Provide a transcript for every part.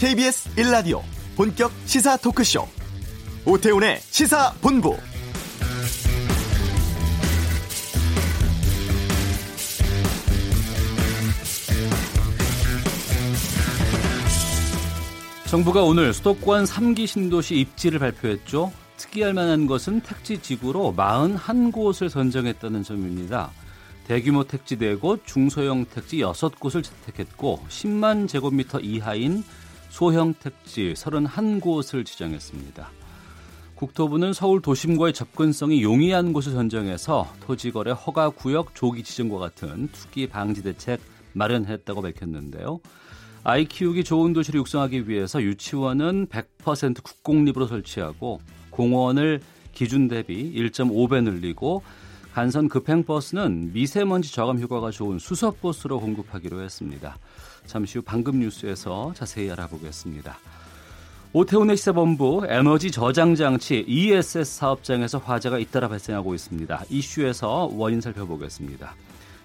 KBS 1라디오 본격 시사 토크쇼 오태훈의 시사본부 정부가 오늘 수도권 3기 신도시 입지를 발표했죠. 특이할 만한 것은 택지 지구로 41곳을 선정했다는 점입니다. 대규모 택지 4곳, 중소형 택지 6곳을 채택했고 10만 제곱미터 이하인 소형 택지 31곳을 지정했습니다. 국토부는 서울 도심과의 접근성이 용이한 곳을 선정해서 토지거래 허가 구역 조기 지정과 같은 투기 방지 대책 마련했다고 밝혔는데요. 아이 키우기 좋은 도시를 육성하기 위해서 유치원은 100% 국공립으로 설치하고 공원을 기준 대비 1.5배 늘리고 간선 급행버스는 미세먼지 저감 효과가 좋은 수소버스로 공급하기로 했습니다. 잠시 후 방금 뉴스에서 자세히 알아보겠습니다. 오태훈의 시사본부 에너지 저장 장치 ESS 사업장에서 화재가 잇따라 발생하고 있습니다. 이슈에서 원인 살펴보겠습니다.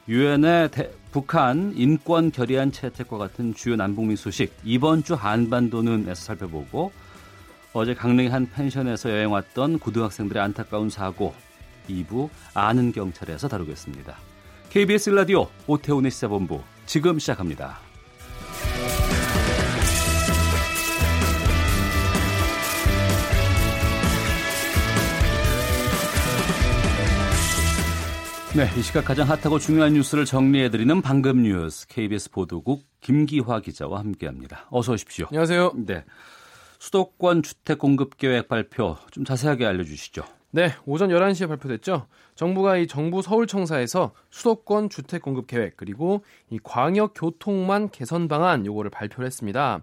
유엔의 북한 인권 결의안 채택과 같은 주요 남북미 소식 이번 주 한반도는에서 살펴보고 어제 강릉의 한 펜션에서 여행 왔던 고등학생들의 안타까운 사고 2부 아는 경찰에서 다루겠습니다. KBS 라디오 오태훈의 시사본부 지금 시작합니다. 네, 이 시각 가장 핫하고 중요한 뉴스를 정리해드리는 방금 뉴스 KBS 보도국 김기화 기자와 함께합니다. 어서 오십시오. 안녕하세요. 네, 수도권 주택 공급 계획 발표 좀 자세하게 알려주시죠. 네, 오전 11시에 발표됐죠. 정부가 이 정부 서울청사에서 수도권 주택 공급 계획 그리고 이 광역 교통망 개선 방안 요거를 발표를 했습니다.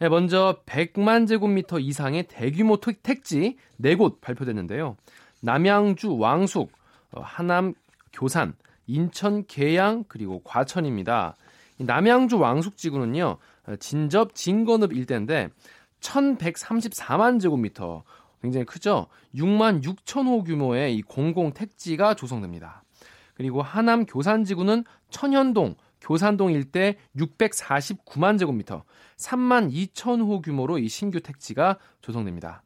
네, 먼저 100만 제곱미터 이상의 대규모 택지 4곳 발표됐는데요. 남양주 왕숙, 어, 하남 교산, 인천 계양 그리고 과천입니다. 남양주 왕숙지구는요. 진접 진건읍 일대인데 1134만 제곱미터 굉장히 크죠. 6만 6천 호 규모의 이 공공 택지가 조성됩니다. 그리고 하남 교산지구는 천현동, 교산동 일대 649만 제곱미터, 3만 2천 호 규모로 이 신규 택지가 조성됩니다.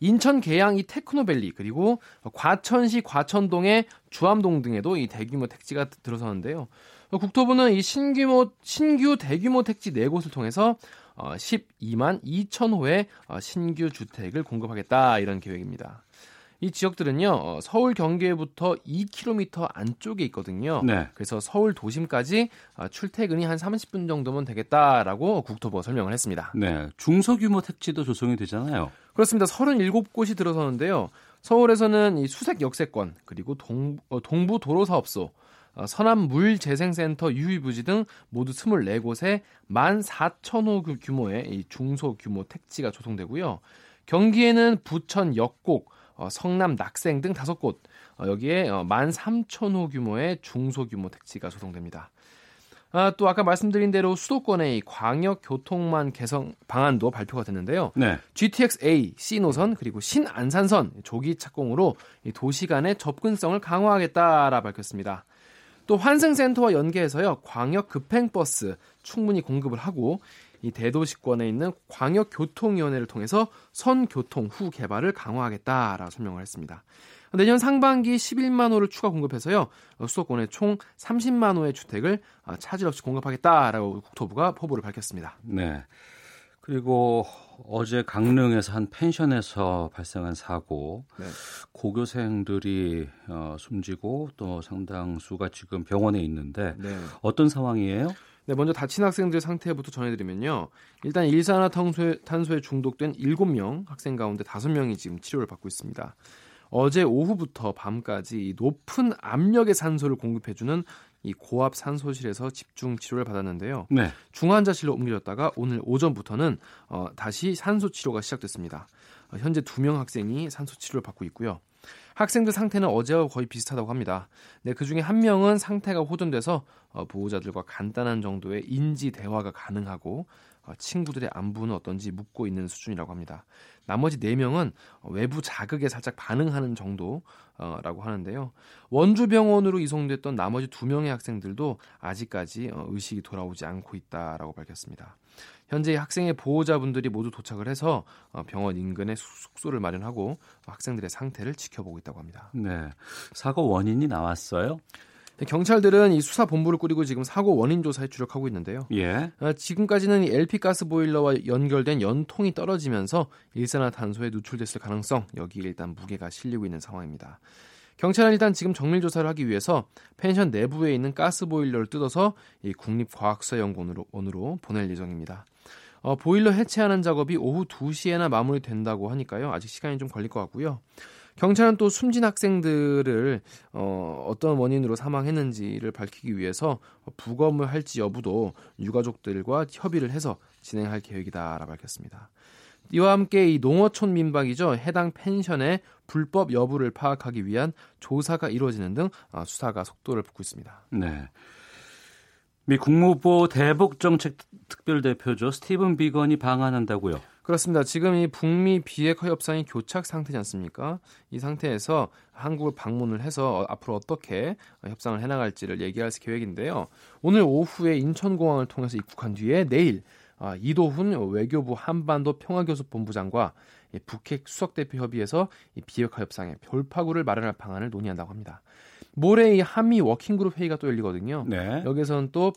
인천 계양 이 테크노밸리 그리고 과천시 과천동의 주암동 등에도 이 대규모 택지가 들어서는데요. 국토부는 이 신규모 신규 대규모 택지 4곳을 통해서 12만 어, 2천 호의 어, 신규 주택을 공급하겠다 이런 계획입니다. 이 지역들은요 어, 서울 경계부터 2km 안쪽에 있거든요. 네. 그래서 서울 도심까지 출퇴근이 한 30분 정도면 되겠다라고 국토부가 설명을 했습니다. 네, 중소규모 택지도 조성이 되잖아요. 그렇습니다. 37곳이 들어서는데요. 서울에서는 이 수색 역세권 그리고 동, 동부 도로 사업소 어, 서남 물재생센터 유의부지 등 모두 24곳에 14,000호 규모의 이 중소 규모 택지가 조성되고요. 경기에는 부천 역곡, 어, 성남 낙생 등 5곳, 어, 여기에 13,000호 규모의 중소 규모 택지가 조성됩니다. 아, 또 아까 말씀드린 대로 수도권의 광역 교통망 개선 방안도 발표가 됐는데요. 네. GTX-A, C 노선 그리고 신안산선 조기 착공으로 도시 간의 접근성을 강화하겠다라 밝혔습니다. 또 환승센터와 연계해서요 광역 급행버스 충분히 공급을 하고 이 대도시권에 있는 광역교통위원회를 통해서 선교통 후 개발을 강화하겠다라고 설명을 했습니다. 내년 상반기 11만 호를 추가 공급해서요 수도권에 총 30만 호의 주택을 차질 없이 공급하겠다라고 국토부가 포부를 밝혔습니다. 네. 그리고 어제 강릉에서 한 펜션에서 발생한 사고, 네. 고교생들이 어, 숨지고 또 상당수가 지금 병원에 있는데 네. 어떤 상황이에요? 네, 먼저 다친 학생들 상태부터 전해드리면요. 일단 일산화탄소에 중독된 7명 학생 가운데 5명이 지금 치료를 받고 있습니다. 어제 오후부터 밤까지 높은 압력의 산소를 공급해주는 이 고압 산소실에서 집중 치료를 받았는데요. 네. 중환자실로 옮겨졌다가 오늘 오전부터는 어, 다시 산소 치료가 시작됐습니다. 어, 현재 두 명 학생이 산소 치료를 받고 있고요. 학생들 상태는 어제와 거의 비슷하다고 합니다. 네, 그 중에 한 명은 상태가 호전돼서 어, 보호자들과 간단한 정도의 인지 대화가 가능하고 어, 친구들의 안부는 어떤지 묻고 있는 수준이라고 합니다. 나머지 4명은 외부 자극에 살짝 반응하는 정도라고 하는데요. 원주병원으로 이송됐던 나머지 2명의 학생들도 아직까지 어, 의식이 돌아오지 않고 있다라고 밝혔습니다. 현재 학생의 보호자분들이 모두 도착을 해서 어, 병원 인근에 숙소를 마련하고 학생들의 상태를 지켜보고 있다고 합니다. 네. 사고 원인이 나왔어요? 경찰들은 이 수사 본부를 꾸리고 지금 사고 원인 조사에 주력하고 있는데요. 예. 어, 지금까지는 이 LP 가스 보일러와 연결된 연통이 떨어지면서 일산화탄소에 노출됐을 가능성 여기 일단 무게가 실리고 있는 상황입니다. 경찰은 일단 지금 정밀 조사를 하기 위해서 펜션 내부에 있는 가스 보일러를 뜯어서 이 국립과학사연구원으로 보낼 예정입니다. 어, 보일러 해체하는 작업이 오후 2시에나 마무리된다고 하니까요. 아직 시간이 좀 걸릴 것 같고요. 경찰은 또 숨진 학생들을 어, 어떤 원인으로 사망했는지를 밝히기 위해서 부검을 할지 여부도 유가족들과 협의를 해서 진행할 계획이다라고 밝혔습니다. 이와 함께 이 농어촌 민박이죠. 해당 펜션의 불법 여부를 파악하기 위한 조사가 이루어지는 등 어, 수사가 속도를 붙고 있습니다. 네. 미 국무부 대북정책 특별대표죠. 스티븐 비건이 방한한다고요. 그렇습니다. 지금 이 북미 비핵화 협상이 교착 상태지 않습니까? 이 상태에서 한국을 방문을 해서 앞으로 어떻게 협상을 해나갈지를 얘기할 계획인데요. 오늘 오후에 인천공항을 통해서 입국한 뒤에 내일 아, 이도훈 외교부 한반도 평화교섭 본부장과 북핵 수석대표 협의에서 비핵화 협상의 별파구를 마련할 방안을 논의한다고 합니다. 모레 이 한미 워킹그룹 회의가 또 열리거든요. 네. 여기서는 또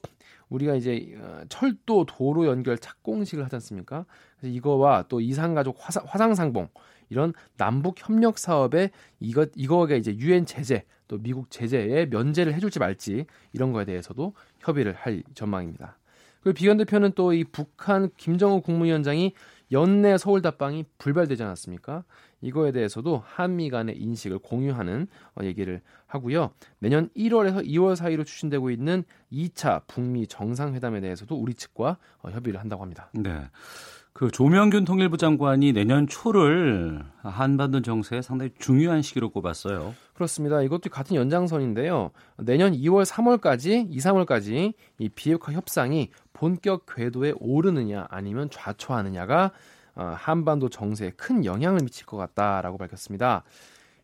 우리가 이제 어, 철도 도로 연결 착공식을 하지 않습니까? 그래서 이거와 또 이산가족 화상, 화상상봉 이런 남북 협력 사업에 이거 이거가 이제 유엔 제재 또 미국 제재에 면제를 해줄지 말지 이런 거에 대해서도 협의를 할 전망입니다. 그리고 비건 대표는 또 이 북한 김정은 국무위원장이 연내 서울 답방이 불발되지 않았습니까? 이거에 대해서도 한미 간의 인식을 공유하는 어, 얘기를 하고요. 내년 1월에서 2월 사이로 추진되고 있는 2차 북미 정상회담에 대해서도 우리 측과 어, 협의를 한다고 합니다. 네. 그 조명균 통일부 장관이 내년 초를 한반도 정세에 상당히 중요한 시기로 꼽았어요. 그렇습니다. 이것도 같은 연장선인데요. 내년 2월, 3월까지, 2, 3월까지 이 비핵화 협상이 본격 궤도에 오르느냐 아니면 좌초하느냐가 어, 한반도 정세에 큰 영향을 미칠 것 같다라고 밝혔습니다.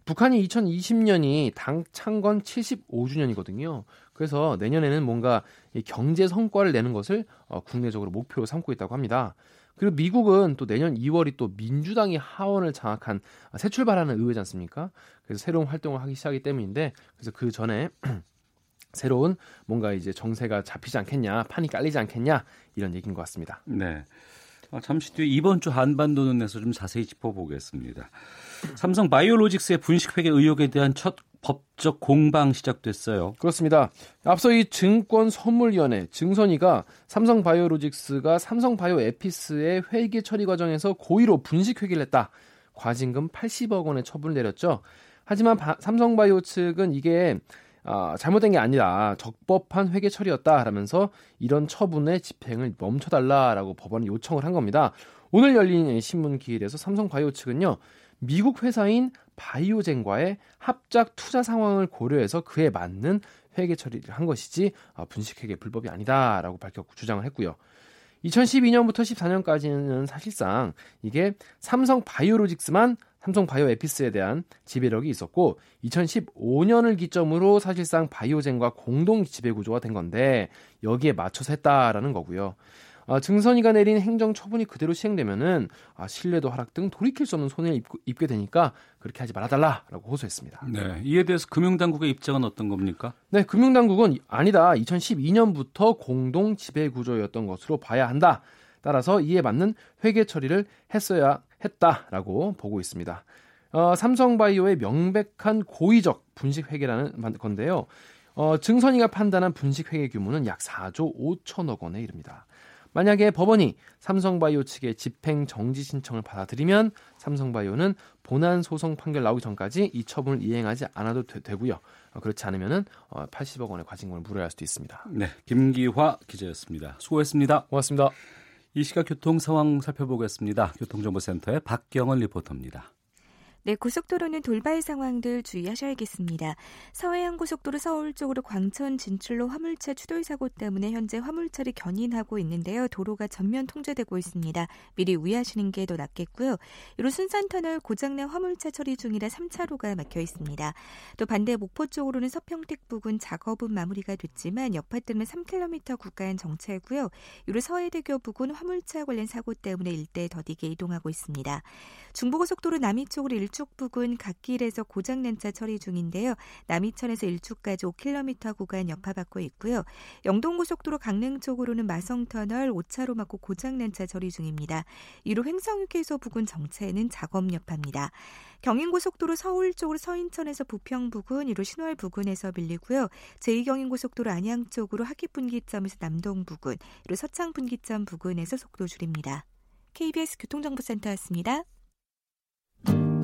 북한이 2020년이 당 창건 75주년이거든요. 그래서 내년에는 뭔가 경제 성과를 내는 것을 어, 국내적으로 목표로 삼고 있다고 합니다. 그리고 미국은 또 내년 2월이 또 민주당이 하원을 장악한 새 출발하는 의회지 않습니까? 그래서 새로운 활동을 하기 시작하기 때문인데 그래서 그 전에 새로운 뭔가 이제 정세가 잡히지 않겠냐, 판이 깔리지 않겠냐 이런 얘기인 것 같습니다. 네. 아, 잠시 뒤에 이번 주 한반도 눈에서 좀 자세히 짚어보겠습니다. 삼성 바이오로직스의 분식회계 의혹에 대한 첫 법적 공방 시작됐어요. 그렇습니다. 앞서 이 증권 선물위원회 증선이가 삼성 바이오로직스가 삼성 바이오 에피스의 회계 처리 과정에서 고의로 분식회계를 했다. 과징금 80억 원의 처분을 내렸죠. 하지만 바, 삼성바이오 측은 이게 아, 잘못된 게 아니라 적법한 회계 처리였다라면서 이런 처분의 집행을 멈춰달라라고 법원에 요청을 한 겁니다. 오늘 열린 신문 기일에서 삼성바이오 측은요. 미국 회사인 바이오젠과의 합작 투자 상황을 고려해서 그에 맞는 회계 처리를 한 것이지 아, 분식회계 불법이 아니다라고 밝혔고 주장을 했고요. 2012년부터 14년까지는 사실상 이게 삼성 바이오로직스만 삼성 바이오 에피스에 대한 지배력이 있었고 2015년을 기점으로 사실상 바이오젠과 공동 지배 구조가 된 건데 여기에 맞춰서 했다라는 거고요. 아, 증선이가 내린 행정 처분이 그대로 시행되면은 아, 신뢰도 하락 등 돌이킬 수 없는 손해를 입고, 입게 되니까 그렇게 하지 말아달라라고 호소했습니다. 네, 이에 대해서 금융당국의 입장은 어떤 겁니까? 네, 금융당국은 아니다. 2012년부터 공동 지배 구조였던 것으로 봐야 한다. 따라서 이에 맞는 회계 처리를 했어야 했다라고 보고 있습니다. 어, 삼성바이오의 명백한 고의적 분식 회계라는 건데요. 어, 증선이가 판단한 분식 회계 규모는 약 4조 5천억 원에 이릅니다. 만약에 법원이 삼성바이오 측의 집행 정지 신청을 받아들이면 삼성바이오는 본안 소송 판결 나오기 전까지 이 처분을 이행하지 않아도 되, 고요 어, 그렇지 않으면은 어, 80억 원의 과징금을 물어야 할 수도 있습니다. 네, 김기화 기자였습니다. 수고했습니다. 고맙습니다. 이 시각 교통 상황 살펴보겠습니다. 교통정보센터의 박경원 리포터입니다. 네, 고속도로는 돌발 상황들 주의하셔야겠습니다. 서해안 고속도로 서울 쪽으로 광천 진출로 화물차 추돌 사고 때문에 현재 화물차를 견인하고 있는데요. 도로가 전면 통제되고 있습니다. 미리 우회하시는 게 더 낫겠고요. 이로 순산터널 고장난 화물차 처리 중이라 3차로가 막혀 있습니다. 또 반대 목포 쪽으로는 서평택 부근 작업은 마무리가 됐지만 여파 때문에 3km 구간 정체고요. 이로 서해대교 부근 화물차 관련 사고 때문에 일대 더디게 이동하고 있습니다. 중부고속도로 남이 쪽으로 일축 부근 갓길에서 고장난 차 처리 중인데요. 남이천에서 일축까지 5km 구간 여파받고 있고요. 영동고속도로 강릉 쪽으로는 마성터널 5차로 막고 고장난 차 처리 중입니다. 이로 횡성휴게소 부근 정체는 작업 여파입니다. 경인고속도로 서울 쪽으로 서인천에서 부평 부근 이로 신월 부근에서 밀리고요. 제2경인고속도로 안양 쪽으로 하기분기점에서 남동 부근 이로 서창 분기점 부근에서 속도 줄입니다. KBS 교통정보센터였습니다.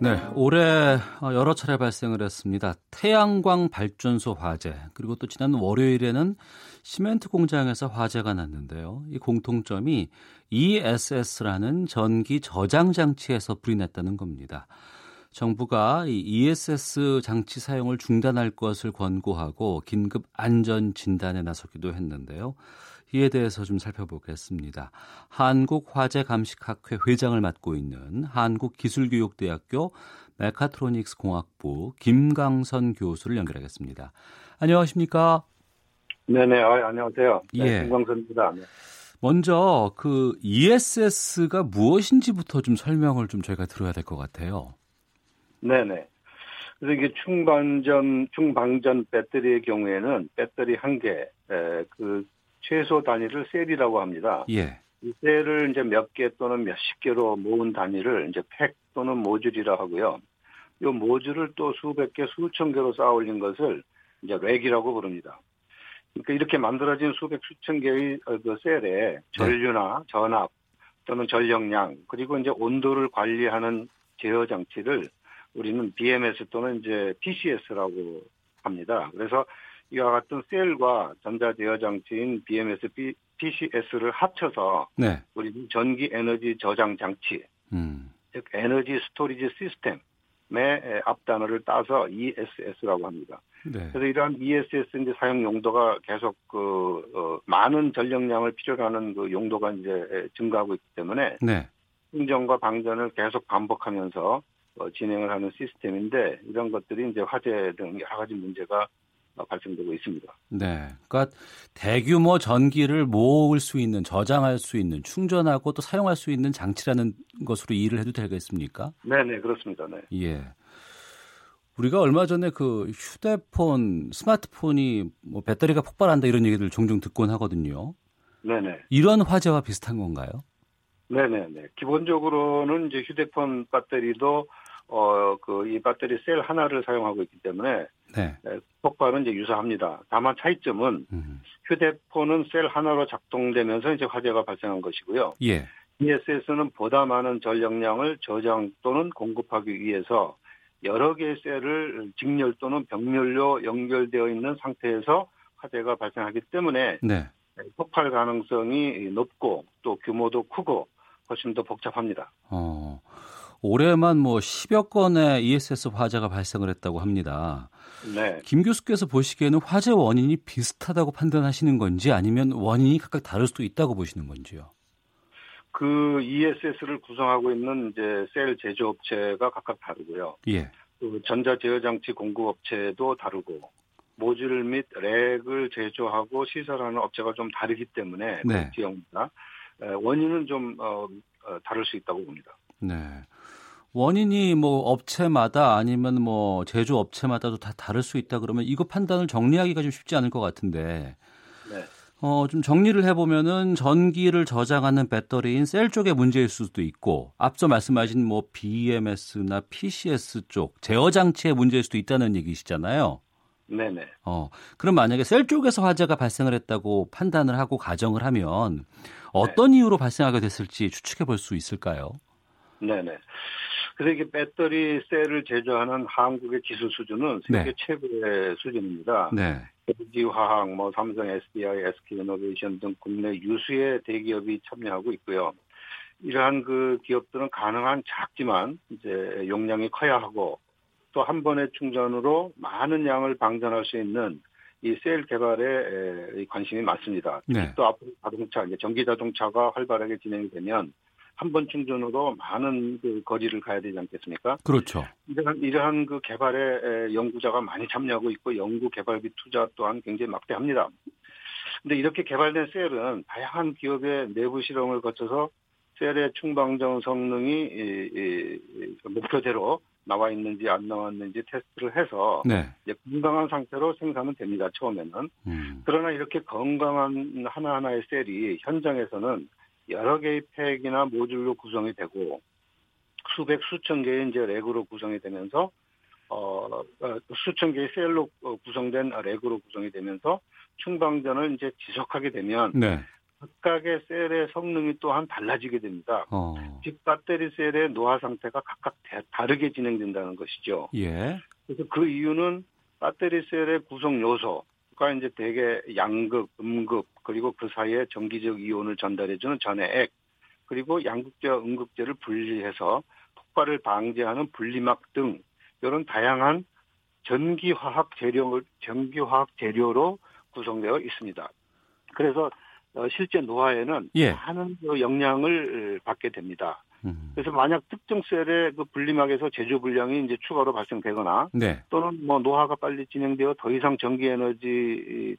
네, 올해 여러 차례 발생을 했습니다. 태양광 발전소 화재, 그리고 또 지난 월요일에는 시멘트 공장에서 화재가 났는데요. 이 공통점이 ESS라는 전기 저장 장치에서 불이 났다는 겁니다. 정부가 이 ESS 장치 사용을 중단할 것을 권고하고 긴급 안전 진단에 나서기도 했는데요. 이에 대해서 좀 살펴보겠습니다. 한국화재감식학회 회장을 맡고 있는 한국기술교육대학교 메카트로닉스 공학부 김강선 교수를 연결하겠습니다. 안녕하십니까? 네네, 아, 안녕하세요. 네, 예. 김광선입니다. 네. 먼저 그 ESS가 무엇인지부터 좀 설명을 좀 저희가 들어야 될 것 같아요. 네네. 그래서 이게 충방전, 충방전 배터리의 경우에는 배터리 한 개, 그 최소 단위를 셀이라고 합니다. 예. 이 셀을 이제 몇 개 또는 몇십 개로 모은 단위를 이제 팩 또는 모듈이라 하고요. 이 모듈을 또 수백 개, 수천 개로 쌓아 올린 것을 이제 렉이라고 부릅니다. 그러니까 이렇게 만들어진 수백 수천 개의 그 셀에 전류나 전압 또는 전력량 그리고 이제 온도를 관리하는 제어 장치를 우리는 BMS 또는 이제 PCS라고 합니다. 그래서 이와 같은 셀과 전자 제어 장치인 BMS, PCS를 합쳐서 네. 우리는 전기 에너지 저장 장치, 음. 즉 energy storage system의 앞단어를 따서 ESS라고 합니다. 네. 그래서 이러한 ESS 이제 사용 용도가 계속 그 어, 많은 전력량을 필요로 하는 그 용도가 이제 증가하고 있기 때문에 네. 충전과 방전을 계속 반복하면서 어, 진행을 하는 시스템인데 이런 것들이 이제 화재 등 여러 가지 문제가 어, 발생되고 있습니다. 네. 그러니까 대규모 전기를 모을 수 있는 저장할 수 있는 충전하고 또 사용할 수 있는 장치라는 것으로 이해를 해도 되겠습니까? 네, 네, 그렇습니다. 네. 예. 우리가 얼마 전에 그 휴대폰, 스마트폰이 뭐 배터리가 폭발한다 이런 얘기들 종종 듣곤 하거든요. 네네. 이런 화재와 비슷한 건가요? 네네네. 기본적으로는 이제 휴대폰 배터리도 어 그 이 배터리 셀 하나를 사용하고 있기 때문에 네. 폭발은 이제 유사합니다. 다만 차이점은 음. 휴대폰은 셀 하나로 작동되면서 이제 화재가 발생한 것이고요. 예. ESS는 보다 많은 전력량을 저장 또는 공급하기 위해서 여러 개의 셀을 직렬 또는 병렬로 연결되어 있는 상태에서 화재가 발생하기 때문에 네. 폭발 가능성이 높고 또 규모도 크고 훨씬 더 복잡합니다. 어. 올해만 뭐 10여 건의 ESS 화재가 발생을 했다고 합니다. 네. 김 교수께서 보시기에는 화재 원인이 비슷하다고 판단하시는 건지 아니면 원인이 각각 다를 수도 있다고 보시는 건지요? 그 ESS를 구성하고 있는 이제 셀 제조업체가 각각 다르고요. 예. 그 전자 제어 장치 공급업체도 다르고 모듈 및 렉을 제조하고 시설하는 업체가 좀 다르기 때문에 네. 그 지역마다 원인은 좀 어, 어, 다를 수 있다고 봅니다. 네. 원인이 뭐 업체마다 아니면 뭐 제조 업체마다도 다 다를 수 있다 그러면 이거 판단을 정리하기가 좀 쉽지 않을 것 같은데. 네. 어, 좀 정리를 해보면은 전기를 저장하는 배터리인 셀 쪽의 문제일 수도 있고 앞서 말씀하신 뭐 BMS나 PCS 쪽 제어 장치의 문제일 수도 있다는 얘기시잖아요. 네네. 어, 그럼 만약에 셀 쪽에서 화재가 발생을 했다고 판단을 하고 가정을 하면 어떤 네. 이유로 발생하게 됐을지 추측해 볼 수 있을까요? 네네. 그래서 이게 배터리 셀을 제조하는 한국의 기술 수준은 세계 네. 최고의 수준입니다. 네. LG화학, 뭐 삼성, SDI, SK이노베이션 등 국내 유수의 대기업이 참여하고 있고요. 이러한 그 기업들은 가능한 작지만 이제 용량이 커야 하고 또 한 번의 충전으로 많은 양을 방전할 수 있는 이 셀 개발에 관심이 많습니다. 네. 또 앞으로 자동차, 이제 전기 자동차가 활발하게 진행이 되면 한 번 충전으로 많은 그 거리를 가야 되지 않겠습니까? 그렇죠. 이러한, 이러한 그 개발에 연구자가 많이 참여하고 있고 연구 개발비 투자 또한 굉장히 막대합니다. 근데 이렇게 개발된 셀은 다양한 기업의 내부 실험을 거쳐서 셀의 충방정 성능이 이, 이, 목표대로 나와 있는지 안 나왔는지 테스트를 해서 네. 건강한 상태로 생산은 됩니다. 처음에는. 음. 그러나 이렇게 건강한 하나하나의 셀이 현장에서는 여러 개의 팩이나 모듈로 구성이 되고 수백 수천 개의 이제 렉으로 구성이 되면서 어, 어 수천 개의 셀로 구성된 렉으로 구성이 되면서 충방전을 이제 지속하게 되면 네. 각각의 셀의 성능이 또한 달라지게 됩니다. 어. 즉 배터리 셀의 노화 상태가 각각 다르게 진행된다는 것이죠. 예. 그래서 그 이유는 배터리 셀의 구성 요소가 이제 대개 양극, 음극 그리고 그 사이에 전기적 이온을 전달해주는 전해액 그리고 양극재와 음극재를 분리해서 폭발을 방지하는 분리막 등 이런 다양한 전기화학 재료 전기화학 재료로 구성되어 있습니다. 그래서 어, 실제 노화에는 예. 많은 그 영향을 받게 됩니다. 음. 그래서 만약 특정 셀의 그 분리막에서 제조 불량이 이제 추가로 발생되거나 네. 또는 뭐 노화가 빨리 진행되어 더 이상 전기 에너지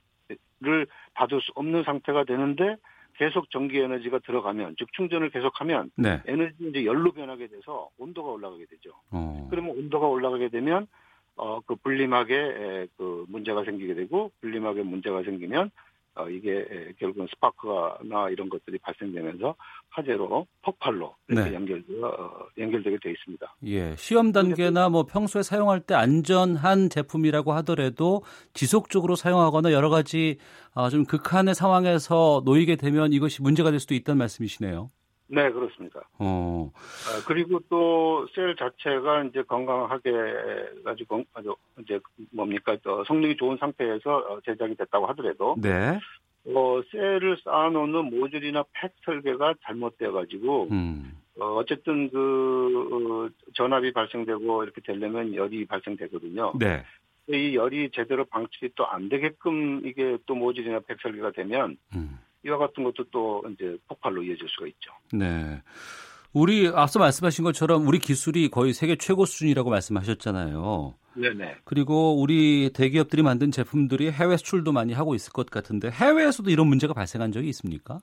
를 받을 수 없는 상태가 되는데 계속 전기 에너지가 들어가면 즉 충전을 계속하면 네. 에너지 이제 열로 변하게 돼서 온도가 올라가게 되죠. 어. 그러면 온도가 올라가게 되면 어그 분리막에 그 문제가 생기게 되고 분리막에 문제가 생기면 어, 이게 결국은 스파크나 이런 것들이 발생되면서 화재로 폭발로 이렇게 네. 연결되어 어, 연결되게 되어 있습니다. 예, 시험 단계나 뭐 평소에 사용할 때 안전한 제품이라고 하더라도 지속적으로 사용하거나 여러 가지 어, 좀 극한의 상황에서 놓이게 되면 이것이 문제가 될 수도 있다는 말씀이시네요. 네, 그렇습니다. 어. 아, 그리고 또 셀 자체가 이제 건강하게 가지고 아주 이제 뭡니까 또 성능이 좋은 상태에서 어, 제작이 됐다고 하더라도 네. 어, 셀을 쌓아놓는 모듈이나 팩 설계가 잘못되어 가지고 음. 어, 어쨌든 그 어, 전압이 발생되고 이렇게 되려면 열이 발생되거든요. 네. 이 열이 제대로 방출이 또 안 되게끔 이게 또 모듈이나 팩 설계가 되면 음. 이와 같은 것도 또 이제 폭발로 이어질 수가 있죠. 네. 우리 앞서 말씀하신 것처럼 우리 기술이 거의 세계 최고 수준이라고 말씀하셨잖아요. 네네. 그리고 우리 대기업들이 만든 제품들이 해외 수출도 많이 하고 있을 것 같은데 해외에서도 이런 문제가 발생한 적이 있습니까?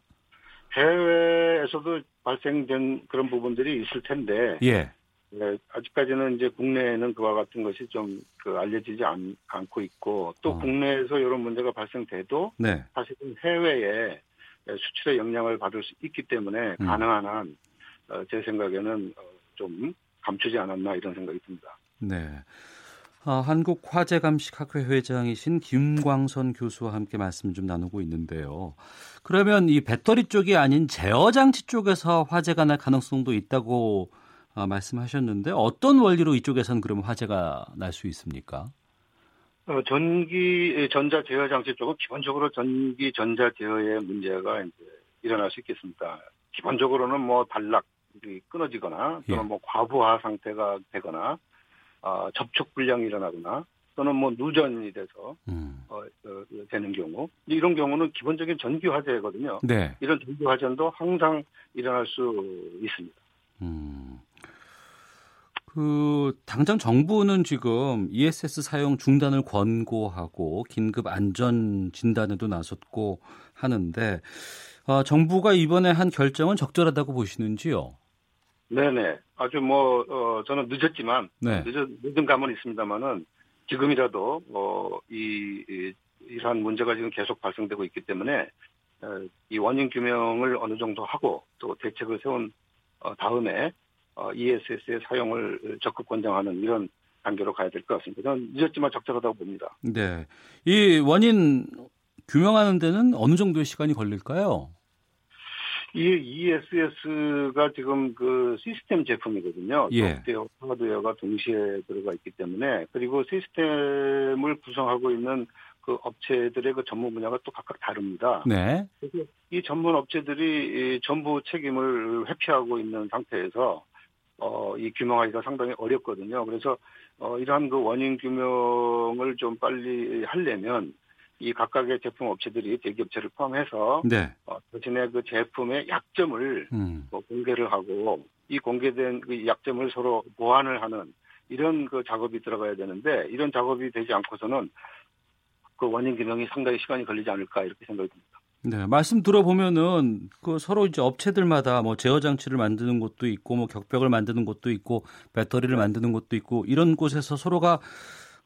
해외에서도 발생된 그런 부분들이 있을 텐데. 예. 네, 아직까지는 이제 국내에는 그와 같은 것이 좀 그 알려지지 않, 고 있고 또 어. 국내에서 이런 문제가 발생돼도 네. 사실은 해외에 수출의 영향을 받을 수 있기 때문에 음. 가능한 한 어, 제 생각에는 어, 좀 감추지 않았나 이런 생각이 듭니다. 네. 아, 한국화재감식학회 회장이신 김광선 교수와 함께 말씀 좀 나누고 있는데요. 그러면 이 배터리 쪽이 아닌 제어 장치 쪽에서 화재가 날 가능성도 있다고 아, 말씀하셨는데 어떤 원리로 이쪽에선 그럼 화재가 날 수 있습니까? 어, 전기 전자 제어 장치 쪽은 기본적으로 전기 전자 제어의 문제가 이제 일어날 수 있겠습니다. 기본적으로는 뭐 단락 끊어지거나 또는 예. 뭐 과부하 상태가 되거나 어, 접촉 불량이 일어나거나 또는 뭐 누전이 돼서 음. 어, 어, 되는 경우 이런 경우는 기본적인 전기 화재거든요. 네. 이런 전기 화재도 항상 일어날 수 있습니다. 음. 그 당장 정부는 지금 ESS 사용 중단을 권고하고 긴급 안전 진단에도 나섰고 하는데 어, 정부가 이번에 한 결정은 적절하다고 보시는지요? 네네. 아주 뭐 어, 저는 늦었지만 네. 늦은, 늦은 감은 있습니다만은 지금이라도 어, 이, 이 이러한 문제가 지금 계속 발생되고 있기 때문에 어, 이 원인 규명을 어느 정도 하고 또 대책을 세운 어, 다음에 어, ESS의 사용을 적극 권장하는 이런 단계로 가야 될 것 같습니다. 저는 늦었지만 적절하다고 봅니다. 네. 이 원인 규명하는 데는 어느 정도의 시간이 걸릴까요? 이 ESS가 지금 그 시스템 제품이거든요. 예. 소프트웨어, 하드웨어가 동시에 들어가 있기 때문에 그리고 시스템을 구성하고 있는 그 업체들의 그 전문 분야가 또 각각 다릅니다. 네. 그래서 이 전문 업체들이 이 전부 책임을 회피하고 있는 상태에서 어, 이 규명하기가 상당히 어렵거든요. 그래서 어, 이러한 그 원인 규명을 좀 빨리 하려면 이 각각의 제품 업체들이 대기업체를 포함해서 네. 어, 자신의 그 제품의 약점을 음. 뭐 공개를 하고 이 공개된 그 약점을 서로 보완을 하는 이런 그 작업이 들어가야 되는데 이런 작업이 되지 않고서는 그 원인 규명이 상당히 시간이 걸리지 않을까 이렇게 생각이 듭니다. 네, 말씀 들어보면은 그 서로 이제 업체들마다 뭐 제어 장치를 만드는 곳도 있고 뭐 격벽을 만드는 곳도 있고 배터리를 만드는 곳도 있고 이런 곳에서 서로가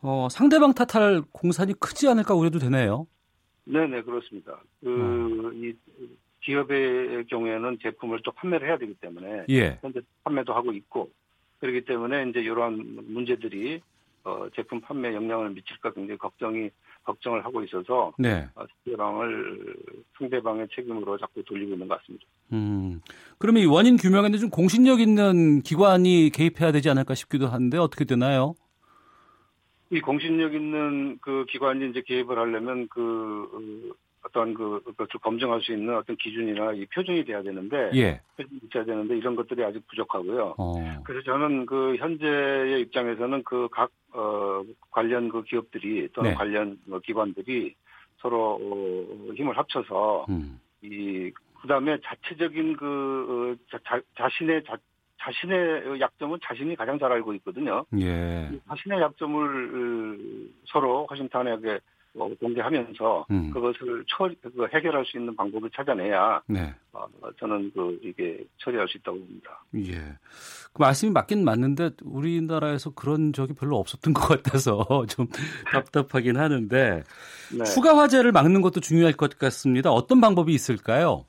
어, 상대방 탓할 공산이 크지 않을까 우려도 되네요. 네 네 그렇습니다. 그 이 기업의 경우에는 제품을 또 판매를 해야 되기 때문에 예. 현재 판매도 하고 있고 그렇기 때문에 이제 이러한 문제들이 어, 제품 판매에 영향을 미칠까 굉장히 걱정이 걱정을 하고 있어서 네. 어, 상대방을 상대방의 책임으로 자꾸 돌리고 있는 것 같습니다. 음. 그러면 이 원인 규명에는 좀 공신력 있는 기관이 개입해야 되지 않을까 싶기도 한데 어떻게 되나요? 이 공신력 있는 그 기관이 이제 개입을 하려면 그 어, 어떤 그 그것을 검증할 수 있는 어떤 기준이나 이 표준이 돼야 되는데 예. 표준이 있어야 되는데 이런 것들이 아직 부족하고요. 어. 그래서 저는 그 현재의 입장에서는 그각 어, 관련 그 기업들이 또는 네. 관련 어, 기관들이 서로 어, 힘을 합쳐서 음. 이 그다음에 자체적인 그 어, 자, 자, 자신의 자, 자신의 약점은 자신이 가장 잘 알고 있거든요. 예. 이 자신의 약점을 어, 서로 허심탄회하게 어, 공개하면서 음. 그것을 처, 그 해결할 수 있는 방법을 찾아내야 네. 어, 저는 그 이게 처리할 수 있다고 봅니다. 예. 그 말씀이 맞긴 맞는데 우리나라에서 그런 적이 별로 없었던 것 같아서 좀 답답하긴 하는데 네. 추가 화재를 막는 것도 중요할 것 같습니다. 어떤 방법이 있을까요?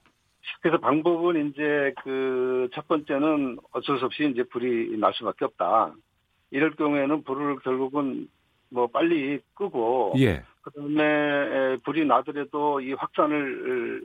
그래서 방법은 이제 그 첫 번째는 어쩔 수 없이 이제 불이 날 수밖에 없다. 이럴 경우에는 불을 결국은 뭐 빨리 끄고 예. 그다음에 불이 나더라도 이 확산을